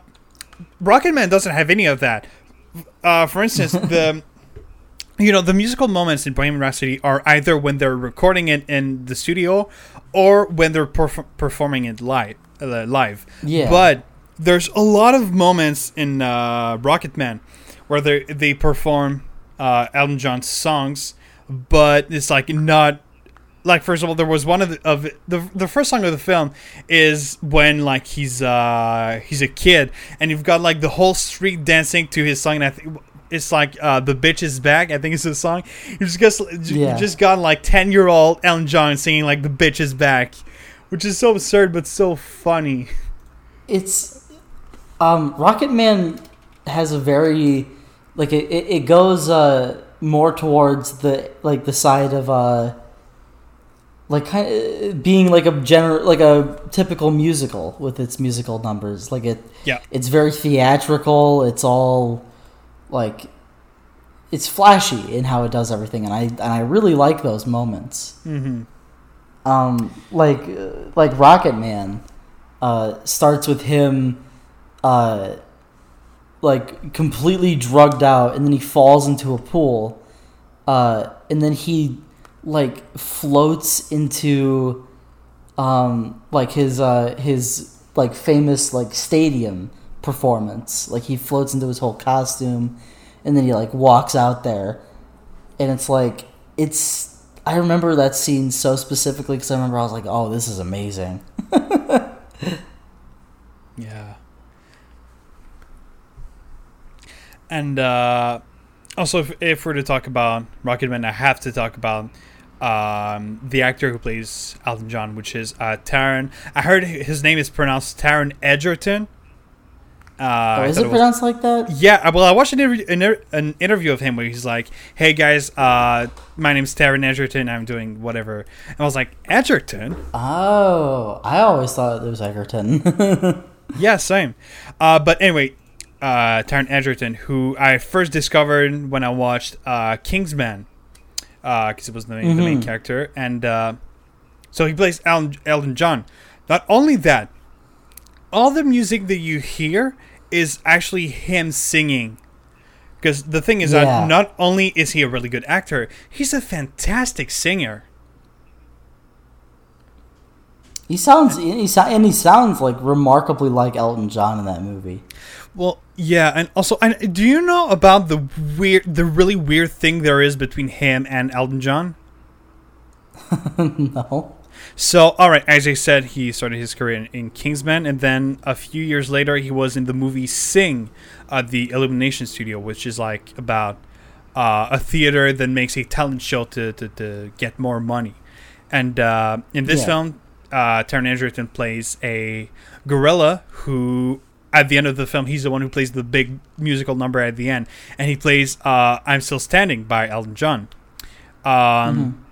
Rocket Man doesn't have any of that. Uh, for instance, the you know the musical moments in Bohemian Rhapsody are either when they're recording it in the studio or when they're perf- performing it live. Uh, live. Yeah. But there's a lot of moments in uh, Rocket Man where they they perform uh, Elton John's songs, but it's like not like first of all there was one of the of the the first song of the film is when like he's uh he's a kid and you've got like the whole street dancing to his song and I think it's like uh the bitch is back I think it's the song. You just got Yeah. you just got like 10 year old Elton John singing like the bitch is back which is so absurd but so funny. It's um Rocket Man has a very like it, it, it goes uh more towards the like the side of uh like kind of being like a gener like a typical musical with its musical numbers. Like it yeah. it's very theatrical. It's all like it's flashy in how it does everything and i and i really like those moments. Mm-hmm. Um like like rocket man uh starts with him uh like completely drugged out and then he falls into a pool uh and then he like floats into um like his uh his like famous like stadium performance like he floats into his whole costume and then he like walks out there and it's like it's i remember that scene so specifically because i remember i was like oh this is amazing Yeah. And uh, also, if, if we're to talk about Rocketman, I have to talk about um, the actor who plays Elton John, which is uh, Taron. I heard his name is pronounced Taron Edgerton. Uh, oh, is thought it was- pronounced like that? Yeah, uh, well, I watched an, inter- an interview of him where he's like, "Hey guys, uh, my name's Taron Egerton. I'm doing whatever." And I was like, "Egerton? Oh, I always thought it was Egerton. Yeah, same." Uh, but anyway, uh, Taron Egerton, who I first discovered when I watched uh, Kingsman, because it was the main, the main Mhm. character, and uh, so he plays Elton, Elton John. Not only that, all the music that you hear is actually him singing. Because the thing is Yeah. that not only is he a really good actor, he's a fantastic singer. he sounds he and he sounds like remarkably like Elton John in that movie. Well, yeah, and also, and do you know about the weird, the really weird thing there is between him and Elton John? no. So, all right, as I said, he started his career in, in Kingsman, and then a few years later, he was in the movie Sing at the Illumination Studio, which is like about uh, a theater that makes a talent show to, to, to get more money. And uh, in this Yeah. film, uh, Taron Egerton plays a gorilla who, at the end of the film, he's the one who plays the big musical number at the end, and he plays uh, "I'm Still Standing" by Elton John. Um,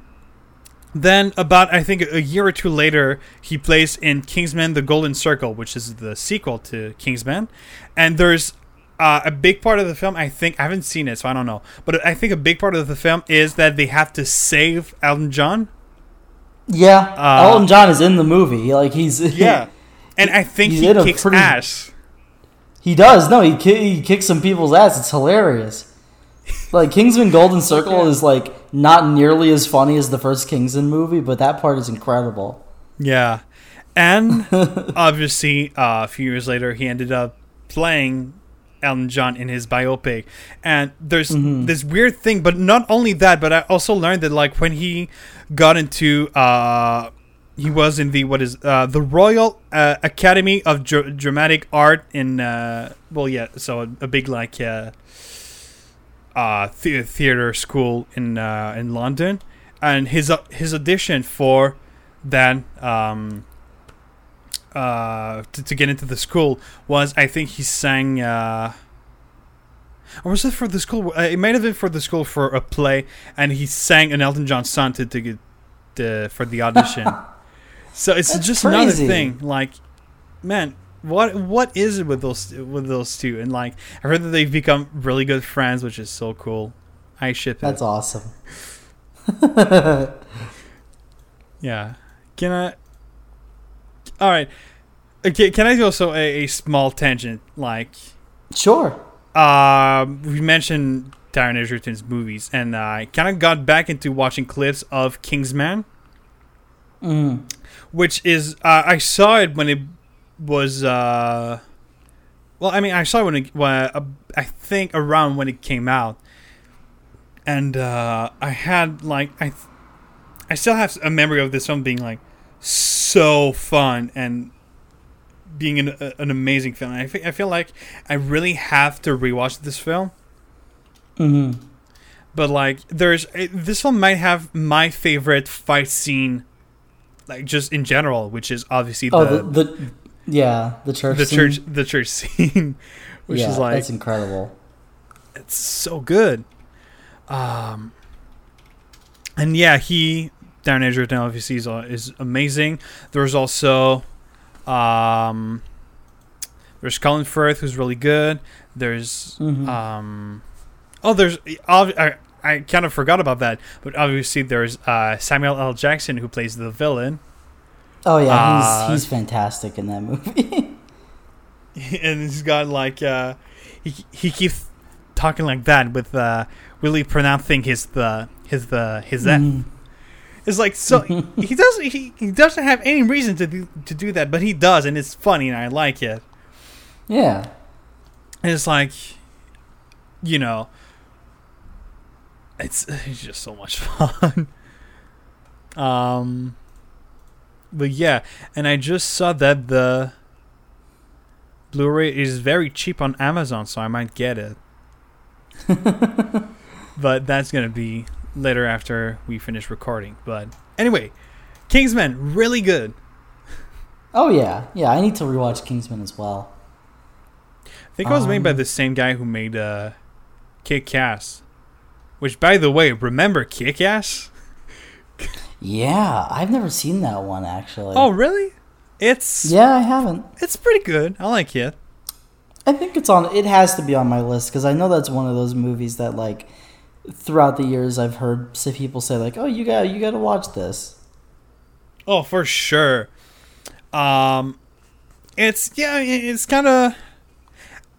then, about I think a year or two later, he plays in Kingsman: The Golden Circle, which is the sequel to Kingsman. And there's uh, a big part of the film. I think I haven't seen it, so I don't know. But I think a big part of the film is that they have to save Elton John. Yeah, Uh, Elton John is in the movie. Like he's yeah, and I think He's he in a kicks pretty- ass. he does. No, he he kicks some people's ass. It's hilarious. Like Kingsman Golden Circle is like not nearly as funny as the first Kingsman movie, but that part is incredible. Yeah, and obviously, uh, a few years later, he ended up playing Elton John in his biopic. And there's this weird thing, but not only that, but I also learned that like when he got into, uh, he was in the what is uh, the Royal uh, Academy of Dr- Dramatic Art in, uh, well, yeah, so a, a big like. Uh, uh, the- theater school in uh, in London, and his uh, his audition for then um, uh, to, to get into the school was I think he sang. Uh, or was it for the school? Uh, it might have been for the school for a play, and he sang an Elton John song to, to get the for the audition. so it's That's just another thing. Like, man, what what is it with those with those two? And like, I heard that they've become really good friends, which is so cool. I ship it. That's awesome. Yeah. Can I? All right. Okay. Can I do also a, a small tangent? Like, Sure. um, we mentioned Taron Egerton's movies, and I kind of got back into watching clips of Kingsman, Mm. which is uh, I saw it when it was. Uh, well, I mean, I saw it when it. When, uh, I think around when it came out, and uh, I had like I. I still have a memory of this film being like so fun and being an, a, an amazing film. I, fe- I feel like I really have to rewatch this film. hmm But like, there's this film might have my favorite fight scene, like just in general, which is obviously Oh, the the, the yeah, the church. the scene. church the church scene, which yeah, is like that's incredible. it's so good. Um, and yeah, he Taron Edgerton obviously is, uh, is amazing. There's also um, there's Colin Firth who's really good. There's Mhm. um, oh, there's I, I kind of forgot about that, but obviously there's uh, Samuel L. Jackson who plays the villain, Oh yeah, uh, he's he's fantastic in that movie. and he's got like uh, he he keeps talking like that with uh, really pronouncing his the his the his F. Mhm. It's like so he doesn't he, he doesn't have any reason to do, to do that, but he does, and it's funny, and I like it. Yeah. And it's like, you know, it's it's just so much fun. um, but yeah, and I just saw that the Blu-ray is very cheap on Amazon, so I might get it. but that's gonna be later after we finish recording. But anyway, Kingsman really good. Oh yeah, yeah. I need to rewatch Kingsman as well. I think it was made by Um, the same guy who made uh, Kick Ass. Which, by the way, remember Kick Ass? Yeah, I've never seen that one actually. Oh, really? It's yeah, I haven't. it's pretty good. I like it. I think it's on. It has to be on my list because I know that's one of those movies that like throughout the years I've heard people say like, "Oh, you got you got to watch this." Oh, for sure. Um, it's yeah, it's kind of.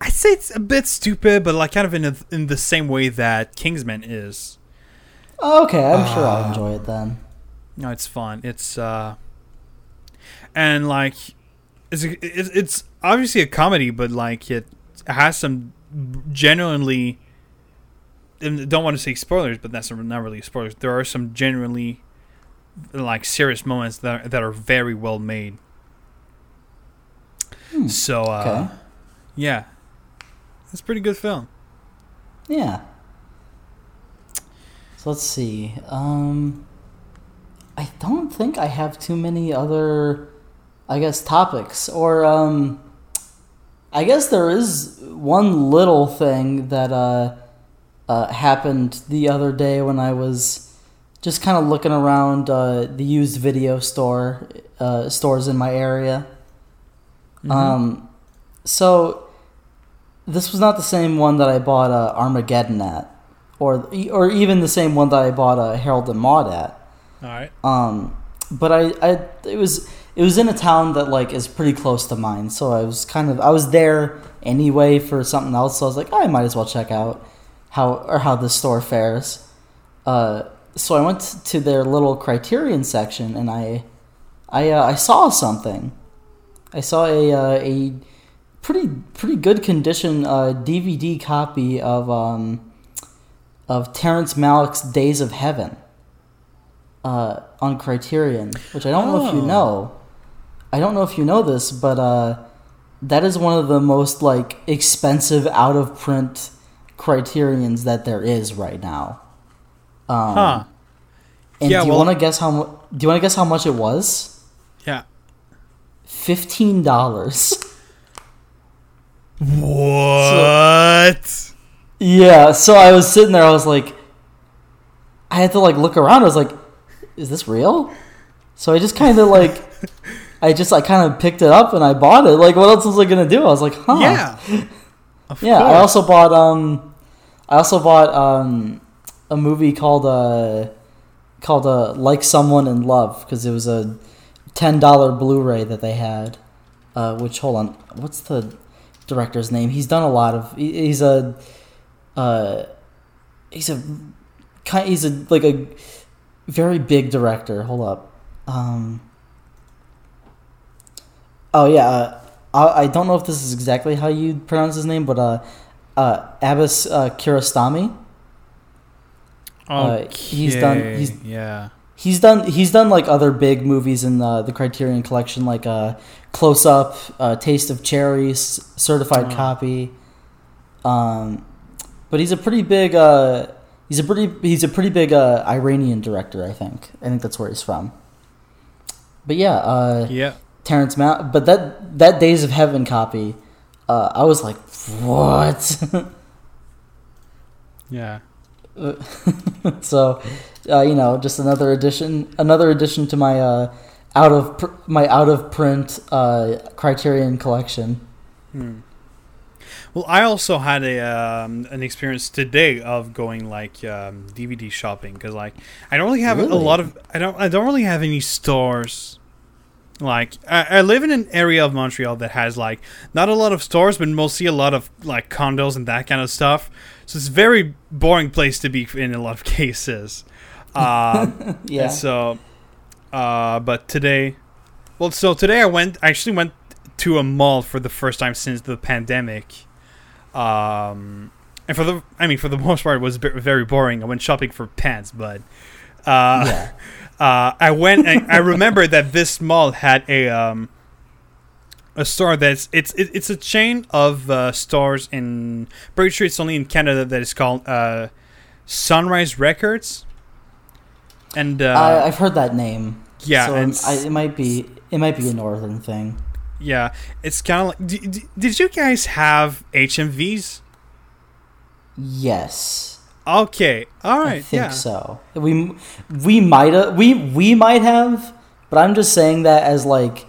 I'd say it's a bit stupid, but like kind of in a, in the same way that Kingsman is. Okay, I'm sure I'll Ah. enjoy it then. No, it's fun. It's uh, and like, it's it's, it's obviously a comedy, but like it has some genuinely. and Don't want to say spoilers, but that's not really spoilers. There are some genuinely like serious moments that are, that are very well made. Hmm, So uh, Okay. yeah, it's a pretty good film. Yeah. So let's see. Um, I don't think I have too many other, I guess, topics. Or, um, I guess there is one little thing that uh, uh, happened the other day when I was just kind of looking around uh, the used video store uh, stores in my area. Mm-hmm. Um, so this was not the same one that I bought uh, Armageddon at, or or even the same one that I bought uh, Harold and Maude at. All right. Um, but I, I it was it was in a town that like is pretty close to mine, so I was kind of I was there anyway for something else. So I was like, I might as well check out how or how this store fares. Uh, so I went to their little Criterion section and I I uh, I saw something. I saw a uh, a pretty pretty good condition uh, DVD copy of um, of Terrence Malick's Days of Heaven uh, on Criterion, which I don't know if you Oh. know. I don't know if you know this, but uh, that is one of the most like expensive out of print Criterions that there is right now. Um, Huh. And Yeah, do you well- want to guess how? mu- Do you want to guess how much it was? Yeah. Fifteen dollars. What? Yeah, so I was sitting there. I was like, I had to like look around. I was like, is this real? So I just kind of like, I just I kind of picked it up and I bought it. Like, what else was I gonna do? I was like, huh? Yeah. Yeah. I also bought um, I also bought um, a movie called uh, called uh, Like Someone in Love because it was a ten dollar Blu-ray that they had. Uh, which hold on, what's the director's name? He's done a lot of. he- He's a, uh, he's a, kind. He's a like a very big director. Hold up. Um. Oh yeah. Uh, I, I don't know if this is exactly how you pronounce his name, but uh, uh, Abbas uh, Kiarostami. uh, he's done- he's- yeah. He's done he's done like other big movies in the the Criterion Collection, like uh, Close Up, uh, Taste of Cherries, Certified Oh. Copy. Um, but he's a pretty big uh, he's a pretty he's a pretty big uh, Iranian director. I think I think that's where he's from. But yeah, uh, Yeah. Terrence Mount. But that that Days of Heaven copy, uh, I was like, what? Yeah. so, uh, you know, just another addition, another addition to my uh, out of pr- my out of print uh, Criterion collection. Hmm. Well, I also had a um, an experience today of going like um, DVD shopping because like I don't really have a lot of I don't I don't really have any stores. Like I, I live in an area of Montreal that has like not a lot of stores, but mostly a lot of like condos and that kind of stuff. So it's a very boring place to be in a lot of cases. Um, Yeah. so, uh, but today, well, so today I went. I actually went to a mall for the first time since the pandemic. Um, and for the, I mean, for the most part, it was very boring. I went shopping for pants, but uh, yeah. uh, I went. And I remember that this mall had a um, a store that's it's it, it's a chain of uh, stores in. Pretty sure it's only in Canada that is called uh, Sunrise Records. And uh, I, I've heard that name. yeah, so and I, it might be it might be a northern thing. Yeah, it's kind of like. D- d- did you guys have HMVs? Yes. Okay, all right. I think yeah. so. We we might have we we might have, but I'm just saying that as like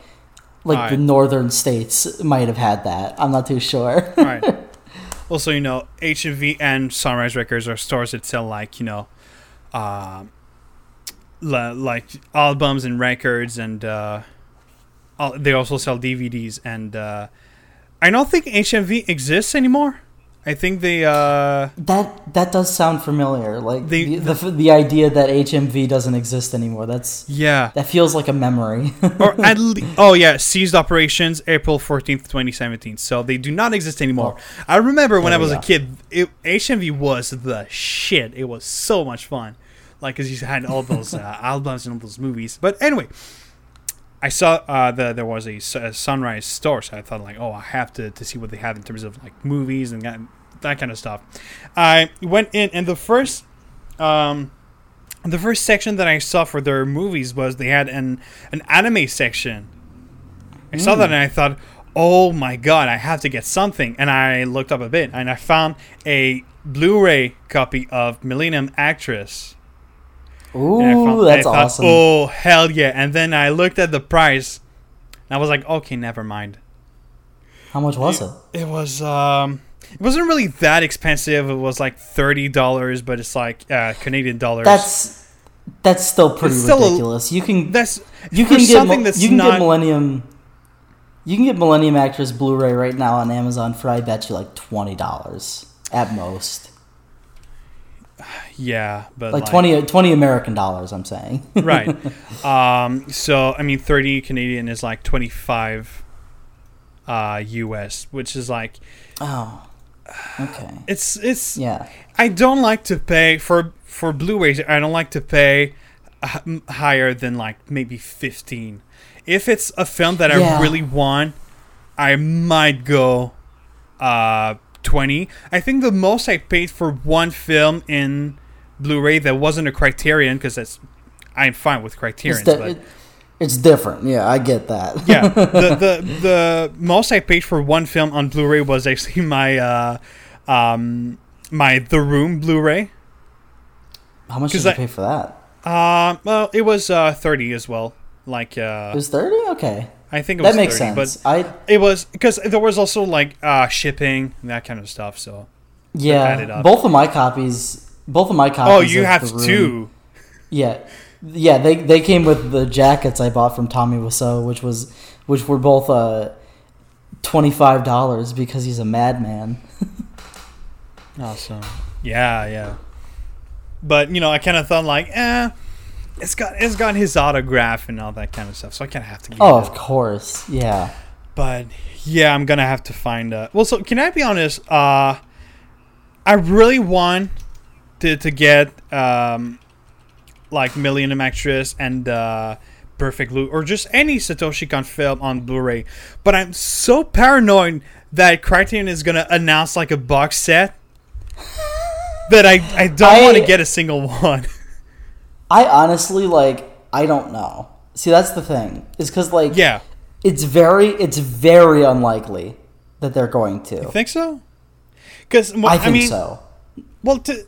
like the northern states might have had that. I'm not too sure. All right. Also, you know, HMV and Sunrise Records are stores that sell like you know, uh, like albums and records, and uh, they also sell DVDs. And uh, I don't think HMV exists anymore. I think they. Uh, that that does sound familiar. Like The- the, the the idea that HMV doesn't exist anymore. That's yeah. that feels like a memory. or at le- oh yeah, ceased operations April fourteenth, twenty seventeen. So they do not exist anymore. I remember when I was a kid, it, HMV was the shit. It was so much fun, like because you had all those uh, albums and all those movies. But anyway, I saw uh, the there was a Sunrise store, so I thought like, oh, I have to to see what they have in terms of like movies and that, that kind of stuff. I went in, and the first. Um, the first section that I saw for their movies was they had an an anime section. I saw that and I thought, "Oh my god, I have to get something." And I looked up a bit and I found a Blu-ray copy of Millennium Actress. Ooh, found- that's thought, awesome. Oh hell yeah! And then I looked at the price. And I was like, "Okay, never mind." How much was it? It was um, it wasn't really that expensive. It was like thirty dollars, but it's like uh, Canadian dollars. That's that's still pretty still a- ridiculous. you can that's you can get something that's you can not- get Millennium. You can get Millennium Actress Blu-ray right now on Amazon for I bet you like twenty dollars at most, yeah, but like 20, 20 American dollars. I'm saying. right. Um, so I mean, thirty Canadian is like twenty five uh, US, which is like oh, okay. it's it's. Yeah, I don't like to pay for for Blu-rays. I don't like to pay higher than like maybe fifteen. If it's a film that Yeah. I really want, I might go uh, twenty. I think the most I paid for one film in Blu-ray that wasn't a Criterion because that's I'm fine with it's, Criterion. di- but it- it's different. Yeah, I get that. yeah, the, the the most I paid for one film on Blu-ray was actually my uh, um, my The Room Blu-ray. How much did you I- pay for that? Uh, well, it was uh, thirty as well. Like uh, It was thirty. Okay, I think it was that makes 30, sense. I it was because there was also like uh, shipping and that kind of stuff. So yeah, both of my copies. Both of my copies. oh, you have two. Yeah, yeah. They they came with the jackets I bought from Tommy Wiseau, which was which were both uh twenty five dollars because he's a madman. Awesome. Yeah, yeah. But you know, I kind of thought like, eh, it's got it's got his autograph and all that kind of stuff. So I kind of have to. Get Oh, of course. Yeah. But yeah, I'm gonna have to find. Uh, well, so can I be honest? Uh, I really want to to get um, like Millennium Actress and uh, Perfect Blue, or just any Satoshi Kon film on Blu-ray. But I'm so paranoid that Criterion is gonna announce like a box set that I I don't want to get a single one. I honestly like I don't know. See, that's the thing. Is cuz like yeah, it's very it's very unlikely that they're going to. You think so? Because I think mean, so. Well, to,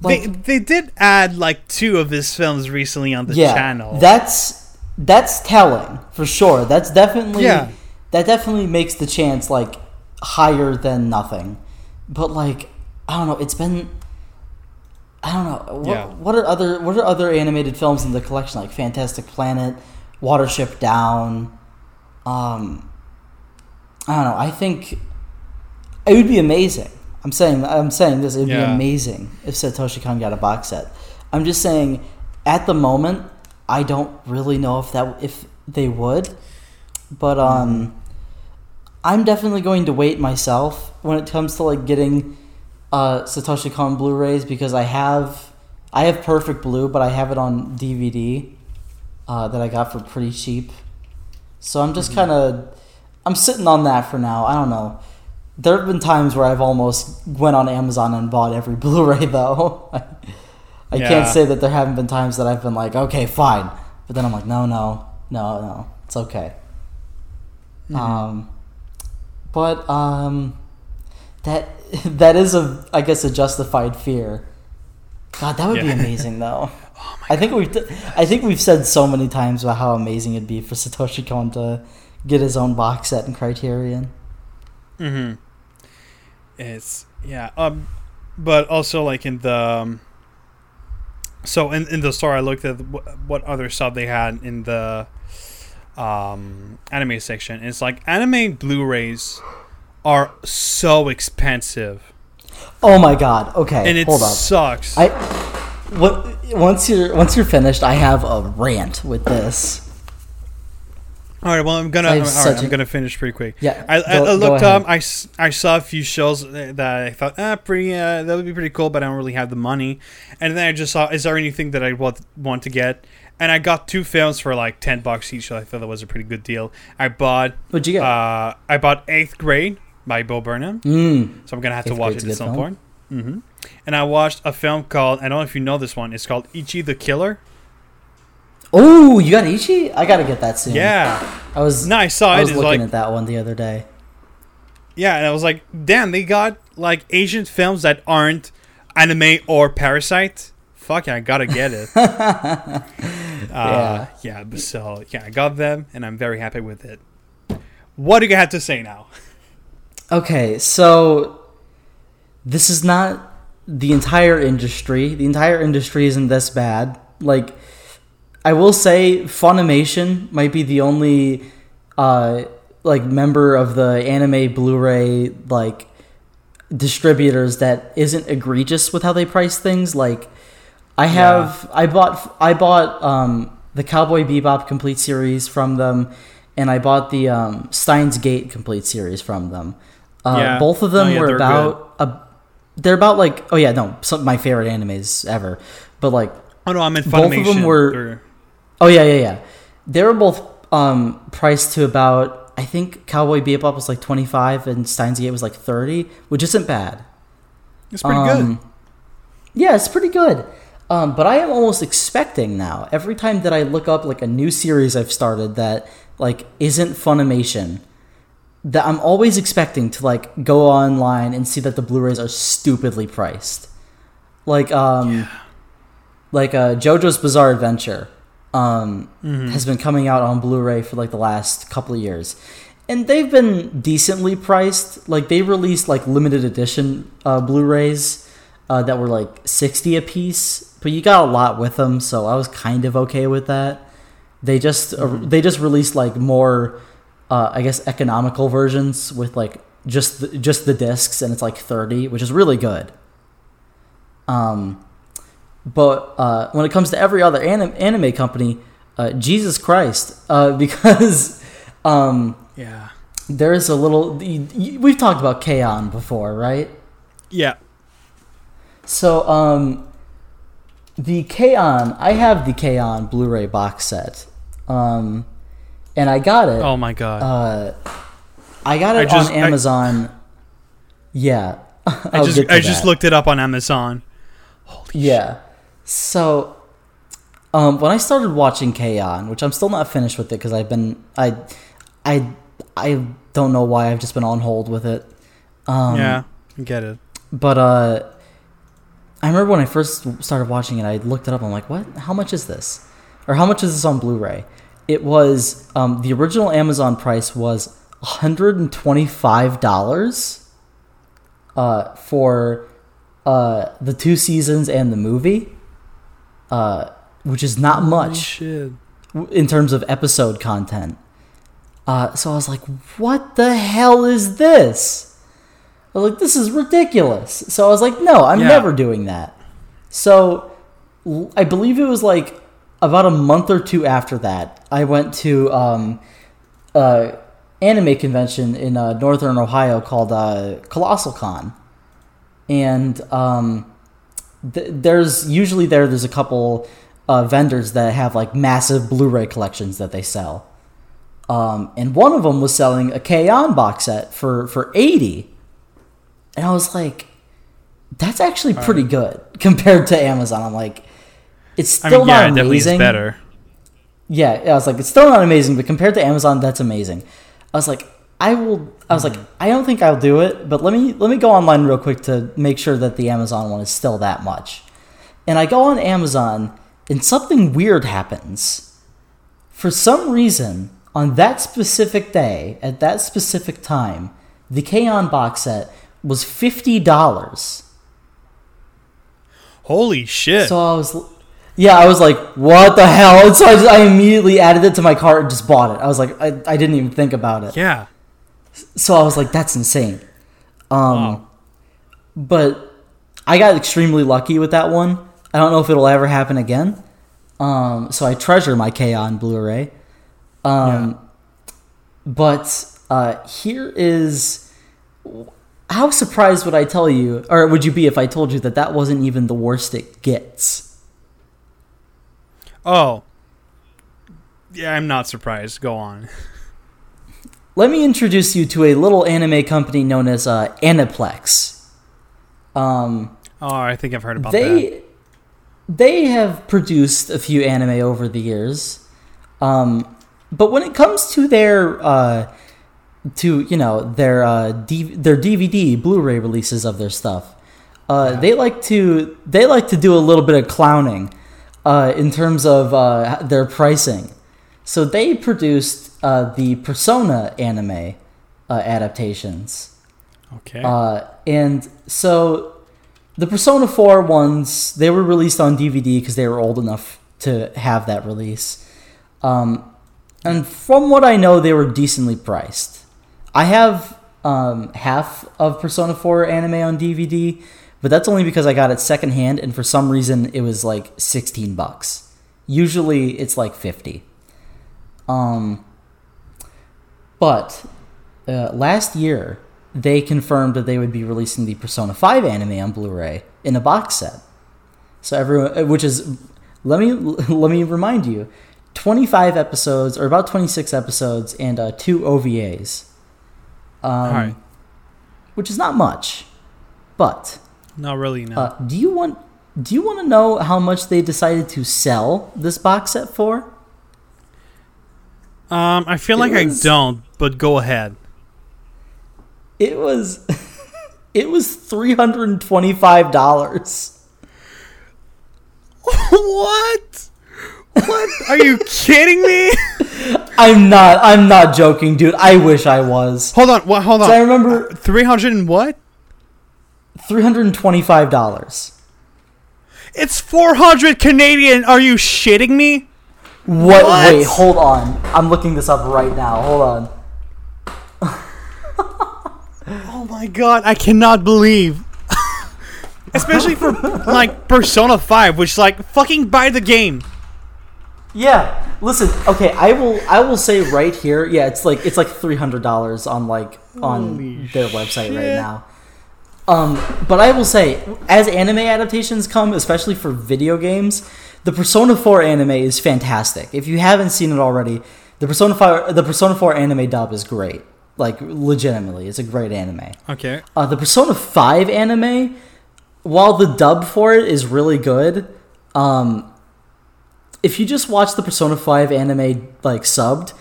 they they did add like two of his films recently on the yeah. channel. That's that's telling for sure. That's definitely Yeah. that definitely makes the chance like higher than nothing. But like I don't know, it's been I don't know. What, Yeah. what are other what are other animated films in the collection like Fantastic Planet, Watership Down? Um I don't know. I think it would be amazing. I'm saying I'm saying this. It would Yeah. be amazing if Satoshi Kon got a box set. I'm just saying, at the moment, I don't really know if that if they would, but um, I'm definitely going to wait myself when it comes to like getting uh, Satoshi Kon Blu-rays because I have I have Perfect Blue, but I have it on DVD uh, that I got for pretty cheap. So I'm just kind of I'm sitting on that for now. I don't know. There have been times where I've almost went on Amazon and bought every Blu-ray though. I, Yeah. can't say that there haven't been times that I've been like, okay, fine, but then I'm like, no, no, no, no, it's okay. Um, but um, that that is a I guess a justified fear. God, that would be amazing though. I think we've I think we've said so many times about how amazing it'd be for Satoshi Kon to get his own box set in Criterion. Mm-hmm. It's yeah. Um, but also like in the um, so in in the store, I looked at what other stuff they had in the um anime section. It's like anime Blu-rays are so expensive, Oh my God! Okay, and it hold up. sucks. I what once you're once you're finished, I have a rant with this. all right, well I'm gonna I all right, I'm a- gonna finish pretty quick. Yeah, I, I, go- I looked up. I, s- I saw a few shows that I thought ah pretty uh, that would be pretty cool, but I don't really have the money. And then I just saw is there anything that I want want to get? And I got two films for like ten bucks each. So I thought that was a pretty good deal. I bought What'd you get? uh I bought Eighth Grade by Bo Burnham. mm. So I'm gonna have to watch it at some film. point. hmm And I watched a film called I don't know if you know this one. It's called Ichi the Killer. Oh, you got Ichi? I gotta get that soon. Yeah. I was. No, I saw I it. was looking like at that one the other day. Yeah, and I was like, damn, they got like Asian films that aren't anime or Parasite. Fuck yeah, I gotta get it. uh, Yeah. yeah. so yeah, I got them, and I'm very happy with it. What do you have to say now? Okay, so this is not the entire industry. The entire industry isn't this bad. Like, I will say, Funimation might be the only, uh, like member of the anime Blu-ray like distributors that isn't egregious with how they price things. Like, I have I bought I bought um, the Cowboy Bebop complete series from them, and I bought the um, Steins Gate complete series from them. Uh, Yeah. Both of them Oh, yeah, were they're about a, they're about like oh yeah no some of my favorite animes ever, but like Oh no, I'm in Both of Funimation. them were- They're- Oh yeah, yeah, yeah. They were both um, priced to about I think Cowboy Bebop was like twenty five and Steins Gate was like thirty, which isn't bad. It's pretty Um, good. Yeah, it's pretty good. Um, but I am almost expecting now every time that I look up like a new series I've started that like isn't Funimation, that I'm always expecting to like go online and see that the Blu-rays are stupidly priced. Like um, like uh, JoJo's Bizarre Adventure um, Mm-hmm. has been coming out on Blu-ray for like the last couple of years, and they've been decently priced. Like they released like limited edition uh, Blu-rays uh, that were like sixty a piece, but you got a lot with them, so I was kind of okay with that. They just uh, they just released like more, uh, I guess, economical versions with like just the, just the discs, and it's like thirty, which is really good. Um, but uh, when it comes to every other anim- anime company, uh, Jesus Christ, uh, because um, Yeah. there is a little. We've talked about K-On! before, right? Yeah. So, um, the K-On! I have the K-On! Blu-ray box set, um, and I got it. Oh my god. Uh, I got it I just- on I- Amazon. yeah, I just I just looked it up on Amazon. Holy yeah. So, um, when I started watching K-On!, which I'm still not finished with it because I've been I, I, I don't know why I've just been on hold with it. Um, yeah, I get it. But uh, I remember when I first started watching it, I looked it up. I'm like, what? How much is this? Or how much is this on Blu-ray? It was um, the original Amazon price was 125 dollars uh, for uh, the two seasons and the movie, uh, which is not much shit. in terms of episode content. Uh, so I was like, what the hell is this? I was like, this is ridiculous. So I was like, no, I'm Yeah. never doing that. So I believe it was like about a month or two after that, I went to um, uh, anime convention in uh, northern Ohio called uh, Colossal Con, and um, th- there's usually there there's a couple uh, vendors that have like massive Blu-ray collections that they sell, um, and one of them was selling a K-On! box set for for eighty, and I was like, that's actually pretty good compared to Amazon. I'm like, it's I still mean, yeah, not it definitely is amazing. better. Yeah, I was like, it's still not amazing, but compared to Amazon, that's amazing. I was like, I will. I was like, I don't think I'll do it, but let me let me go online real quick to make sure that the Amazon one is still that much. And I go on Amazon, and something weird happens. For some reason, on that specific day, at that specific time, the K-On box set was fifty dollars. Holy shit! So I was, yeah, I was like, what the hell? And so I, just, I immediately added it to my cart and just bought it. I was like, I, I didn't even think about it. yeah. So I was like, that's insane. Um, Wow. But I got extremely lucky with that one. I don't know if it'll ever happen again. Um, so I treasure my K-On! Blu-ray. Um, But uh, here is how surprised would I tell you, or would you be if I told you that that wasn't even the worst it gets? Oh. Yeah, I'm not surprised. Go on. Let me introduce you to a little anime company known as uh, Aniplex. Um, Oh, I think I've heard about that. they they have produced a few anime over the years, um, but when it comes to their uh, to you know their uh, D- their DVD Blu-ray releases of their stuff, uh, they like to they like to do a little bit of clowning uh, in terms of uh, their pricing. So they produced uh, the Persona anime uh, adaptations. Okay. Uh, and so the Persona 4 ones, they were released on DVD because they were old enough to have that release. Um, and from what I know, they were decently priced. I have um, half of Persona 4 anime on DVD, but that's only because I got it secondhand, and for some reason it was like 16 bucks. Usually it's like 50. Um, but uh, last year they confirmed that they would be releasing the Persona 5 anime on Blu-ray in a box set. So everyone, uh, which is, let me let me remind you, 25 episodes or about 26 episodes and uh, two OVAs, um, All right. which is not much. But Not really. No. uh, do you want do you want to know how much they decided to sell this box set for? um, I feel it like was- I don't, but go ahead. It was it was three hundred and twenty five dollars. what? What? Are you kidding me? I'm not. I'm not joking, dude. I wish I was. hold on. What? Hold on. I remember Three hundred and what? Three hundred and twenty-five dollars. It's four hundred Canadian. Are you shitting me? What? What? Wait, hold on. I'm looking this up right now. Hold on. Oh my god, I cannot believe. Especially for like Persona 5, which like fucking buy the game. Yeah. Listen. Okay. I will. I will say right here. Yeah. It's like it's like three hundred dollars on like on Holy their website right now. Um, but I will say, as anime adaptations come, especially for video games, the Persona 4 anime is fantastic. If you haven't seen it already, the Persona 5, the Persona 4 anime dub is great. Like legitimately, it's a great anime. Okay. Uh, the Persona 5 anime, while the dub for it is really good, um, if you just watch the Persona 5 anime like subbed,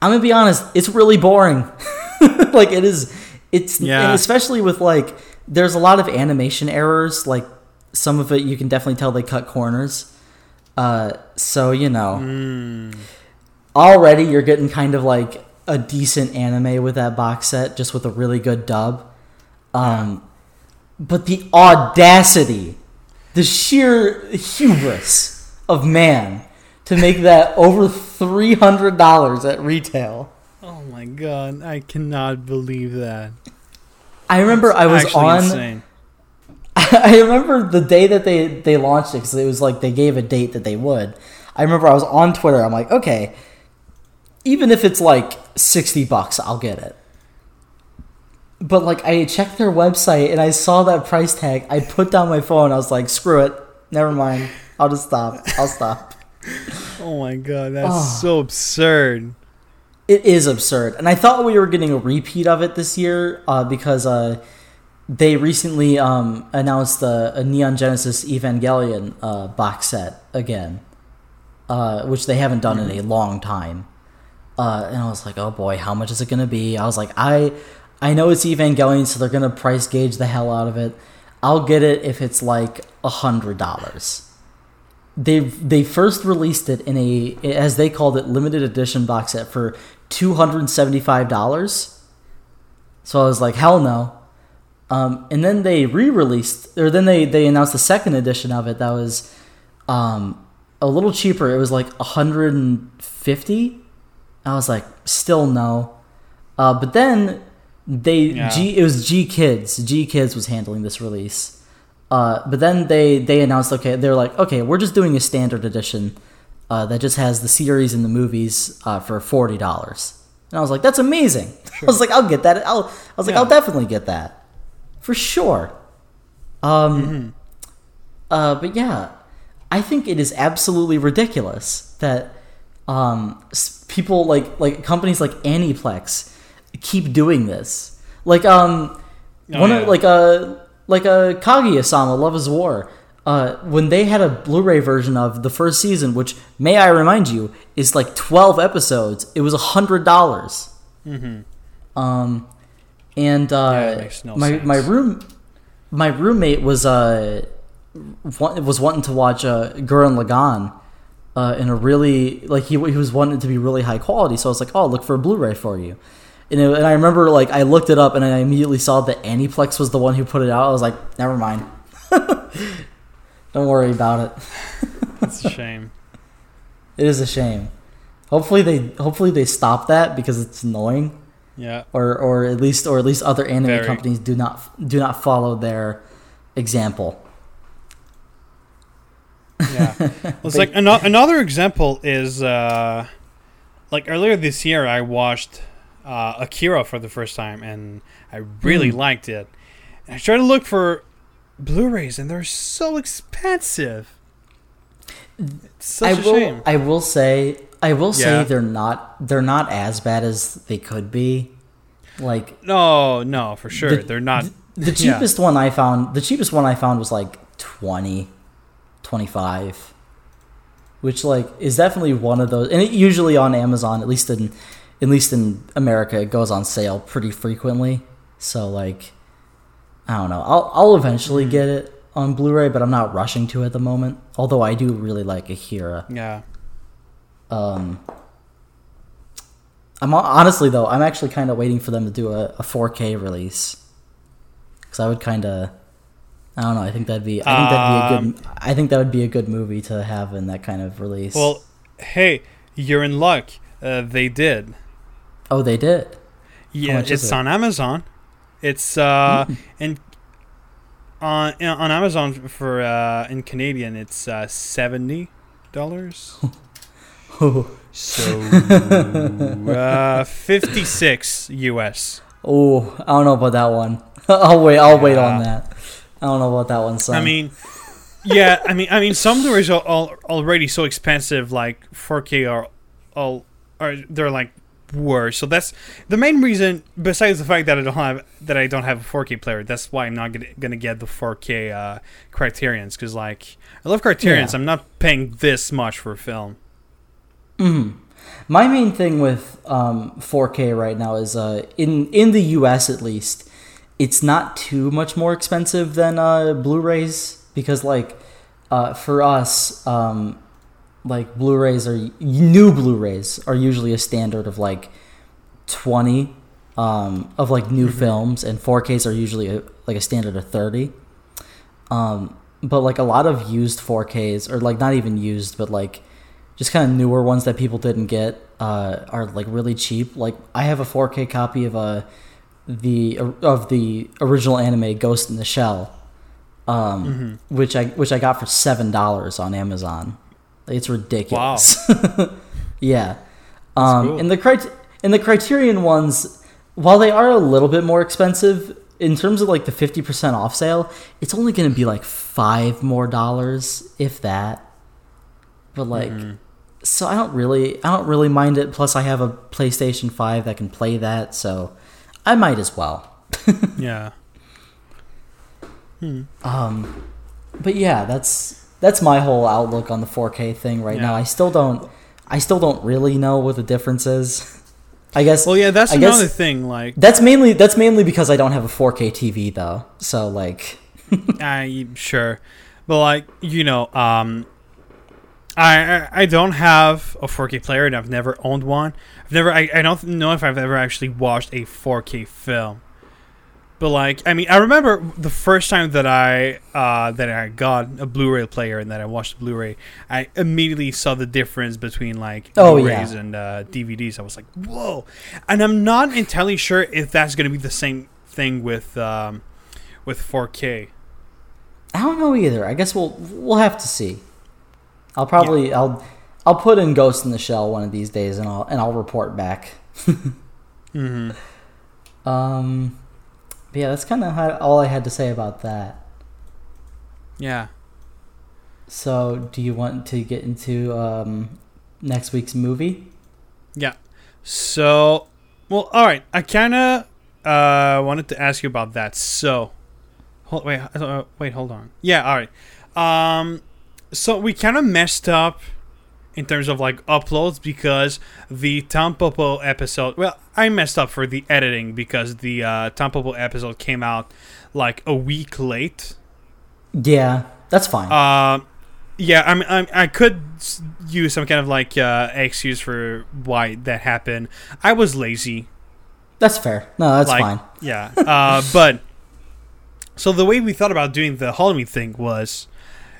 I'm gonna be honest, it's really boring. like it is, it's Yeah. and especially with like there's a lot of animation errors. Like some of it, you can definitely tell they cut corners. Uh, so you know, already you're getting kind of like a decent anime with that box set, just with a really good dub. Um, but the audacity, the sheer hubris of man to make that over three hundred dollars at retail. Oh my god, I cannot believe that. I remember I was on. insane. I remember the day that they they launched it because it was like they gave a date that they would. I remember I was on Twitter. I'm like, okay, even if it's like sixty bucks, I'll get it. But like, I checked their website and I saw that price tag. I put down my phone. I was like, screw it, never mind. I'll just stop. I'll stop. Oh my god, that's Oh. so absurd. It is absurd, and I thought we were getting a repeat of it this year uh, because uh, they recently um, announced the a Neon Genesis Evangelion uh, box set again, uh, which they haven't done in a long time. uh, and I was like, oh boy, how much is it gonna be? I was like, I I know it's Evangelion, so they're gonna price gauge the hell out of it. I'll get it if it's like a hundred dollars. They they first released it in a as they called it limited edition box set for two hundred and seventy five dollars. So I was like, hell no. Um, and then they re-released, or then they they announced the second edition of it that was um, a little cheaper. It was like 150. I was like, still no. Uh, but then they Yeah. G it was GKIDS. G Kids was handling this release. Uh, but then they they announced okay they're like okay we're just doing a standard edition uh, that just has the series and the movies uh, for forty dollars. And I was like that's amazing. I was like I'll get that. I'll I was like Yeah. I'll definitely get that for sure. Um, Mm-hmm. uh, but yeah, I think it is absolutely ridiculous that um, people like like companies like Aniplex keep doing this. Like um, Oh, one yeah. of like a like a Kaguya-sama Love Is War. Uh, when they had a Blu-ray version of the first season, which may I remind you is like twelve episodes, it was a hundred dollars. Um, and uh, Yeah, no my sense. my room my roommate was uh wa- was wanting to watch uh, Gurren Lagann uh, in a really like he he was wanting it to be really high quality. So I was like, oh, look for a Blu-ray for you. And, it, and I remember like I looked it up and I immediately saw that Aniplex was the one who put it out. I was like, never mind. Don't worry about it. That's a shame. It is a shame. Hopefully they hopefully they stop that because it's annoying. Yeah. or or at least or at least other anime Very. companies do not do not follow their example. Yeah. Well, it's like ano- another example is uh, like earlier this year I watched uh, Akira for the first time and I really Hmm. liked it. And I tried to look for Blu-rays and they're so expensive. It's such I a will shame. I will say I will say Yeah. they're not they're not as bad as they could be. Like No, no, for sure The- they're not. the Yeah. cheapest one I found the cheapest one I found was like 20 25 which like is definitely one of those and it usually on Amazon at least in at least in America it goes on sale pretty frequently so like I don't know I'll I'll eventually get it on Blu-ray but I'm not rushing to at the moment although I do really like Akira Yeah. um I'm honestly though I'm actually kind of waiting for them to do a, a 4K release because I would kind of I don't know I think that'd be I think that'd be a good I think that would be a good movie to have in that kind of release. Well, hey, you're in luck. Uh, they did. oh they did. Yeah, it's it? on Amazon. It's uh Mm. in on on Amazon for uh in Canadian it's uh seventy dollars. Oh, so uh fifty six US. oh I don't know about that one. I'll wait I'll wait on that. I don't know about that one. Son. I mean, yeah, I mean, I mean, some Blu-rays are already so expensive, like 4K are all are they're like worse. So that's the main reason. Besides the fact that I don't have that I don't have a 4K player, that's why I'm not gonna, gonna get the 4K uh, Criterion's because like I love Criterion's. Yeah. I'm not paying this much for a film. Mhm. My main thing with um, 4K right now is uh, in in the U.S. at least, it's not too much more expensive than uh, Blu-rays because like uh, for us, um, like Blu-rays are new Blu-rays are usually a standard of like twenty um, of like new films, and 4Ks are usually a, like a standard of thirty. Um, but like a lot of used 4Ks, or like not even used, but like just kind of newer ones that people didn't get uh, are like really cheap. Like I have a 4K copy of uh, the of the original anime Ghost in the Shell, um, which I which I got for seven dollars on Amazon. It's ridiculous. Wow. yeah, um, cool. and the crit- and the Criterion ones, while they are a little bit more expensive in terms of like the fifty percent off sale, it's only going to be like five more dollars, if that. But like, so I don't really, I don't really mind it. Plus, I have a PlayStation Five that can play that, so I might as well. Yeah. Um, but yeah, that's that's my whole outlook on the 4K thing right now. I still don't, I still don't really know what the difference is. I guess. Well, yeah, that's I another thing. Like, That's mainly that's mainly because I don't have a 4K TV though. So like, I'm sure, but like you know, um, I I- I don't have a 4K player, and I've never owned one. I've never. I, I don't know if I've ever actually watched a 4K film. But like, I mean, I remember the first time that I uh, that I got a Blu-ray player and that I watched the Blu-ray, I immediately saw the difference between like Oh, Blu-rays yeah. and uh, DVDs. I was like, whoa! And I'm not entirely sure if that's going to be the same thing with um, with 4K. I don't know either. I guess we'll we'll have to see. I'll probably I'll I'll put in Ghost in the Shell one of these days and I'll and I'll report back. Mm-hmm. Um, but yeah, that's kind of all I had to say about that. Yeah. So, do you want to get into um, next week's movie? Yeah. So, well, all right. I kind of uh, wanted to ask you about that. So, hold, wait, uh, wait, hold on. Yeah, all right. Um, so we kind of messed up in terms of like uploads because the Tampopo episode. Well, I messed up for the editing because the uh, Tampopo episode came out like a week late. Yeah, that's fine. Uh, yeah, I mean, I, I could use some kind of like uh, excuse for why that happened. I was lazy. that's fair. No, that's like, fine. Yeah, uh, but so the way we thought about doing the Halloween thing was,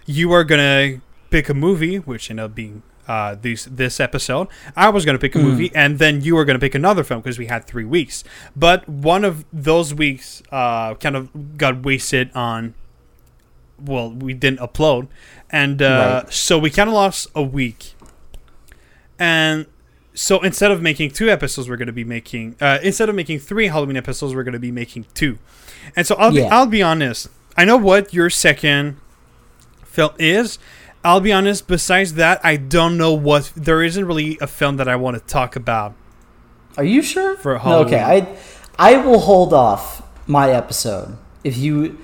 you are gonna pick a movie, which ended up being uh, this this episode. I was gonna pick a Mhm. movie, and then you were gonna pick another film because we had three weeks. But one of those weeks uh, kind of got wasted on. Well, we didn't upload, and uh, Right. so we kind of lost a week. And so instead of making two episodes, we're going to be making uh, instead of making three Halloween episodes, we're going to be making two. And so I'll be I'll be honest. I know what your second film is. I'll be honest. Besides that, I don't know what. There isn't really a film that I want to talk about. Are you sure? For No, okay, I I will hold off my episode if you.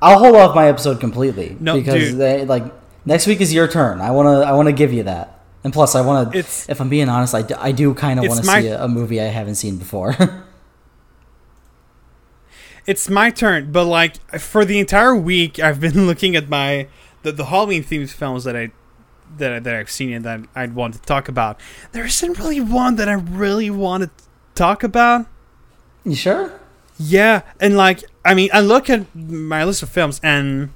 I'll hold off my episode completely No, because dude. they like next week is your turn. I wanna I wanna give you that, and plus I wanna. If I'm being honest, I do kind of want to see a, a movie I haven't seen before. it's my turn, but like for the entire week, I've been looking at my the, the Halloween themed films that I that I, that I've seen and that I'd want to talk about. There isn't really one that I really want to talk about. you sure? Yeah, and like I mean, I look at my list of films, and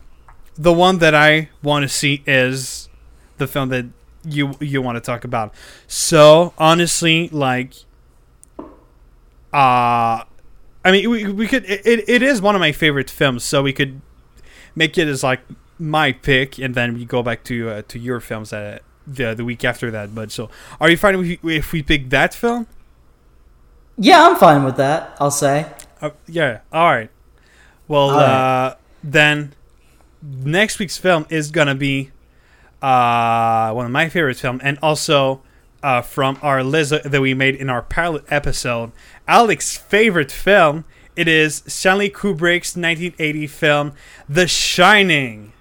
the one that I want to see is the film that you you want to talk about. So honestly, like, uh I mean, we, we could it, it, it is one of my favorite films, so we could make it as like my pick, and then we go back to uh, to your films uh, the the week after that. But so, are you fine if we, if we pick that film? Yeah, I'm fine with that. I'll say. Uh, yeah. All right. Well, All right. uh, then next week's film is gonna be uh, one of my favorite films, and also uh, from our list that we made in our pilot episode, Alec's favorite film. It is Stanley Kubrick's 1980 film, The Shining.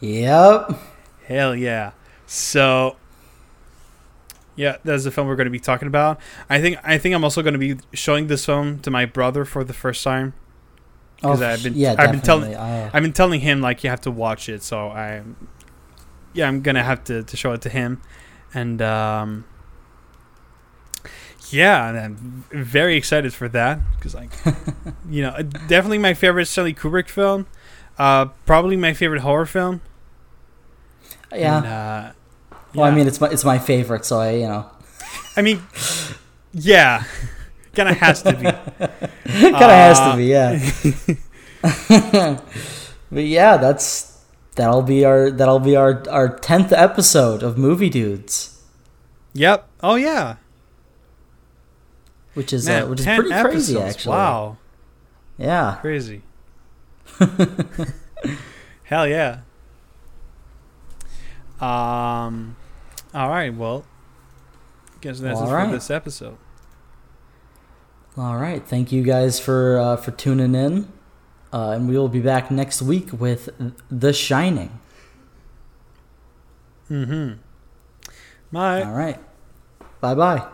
Yep. Hell yeah! So, yeah, that's the film we're going to be talking about. I think I think I'm also going to be showing this film to my brother for the first time. 'Cause I've been- Oh, yeah, I've been telling-. Uh, I've been telling him like you have to watch it, so I, yeah, I'm gonna have to, to show it to him, and um, yeah, and I'm very excited for that because like, you know, definitely my favorite Stanley Kubrick film, uh, probably my favorite horror film. Yeah. And, uh, Well, I mean, it's my it's my favorite, so I you know I mean, yeah, kind of has to be. kind of has to be, yeah. but yeah, that's that'll be our that'll be our our tenth episode of Movie Dudes, Yep. Oh yeah. which is Man, uh, which is 10 pretty crazy actually. Wow. Yeah. Crazy. Hell yeah. Um, all right. Well, guess that's it right. for this episode. All right. Thank you guys for uh, for tuning in, uh, and we will be back next week with The Shining. Mm-hmm. Bye. All right. Bye bye.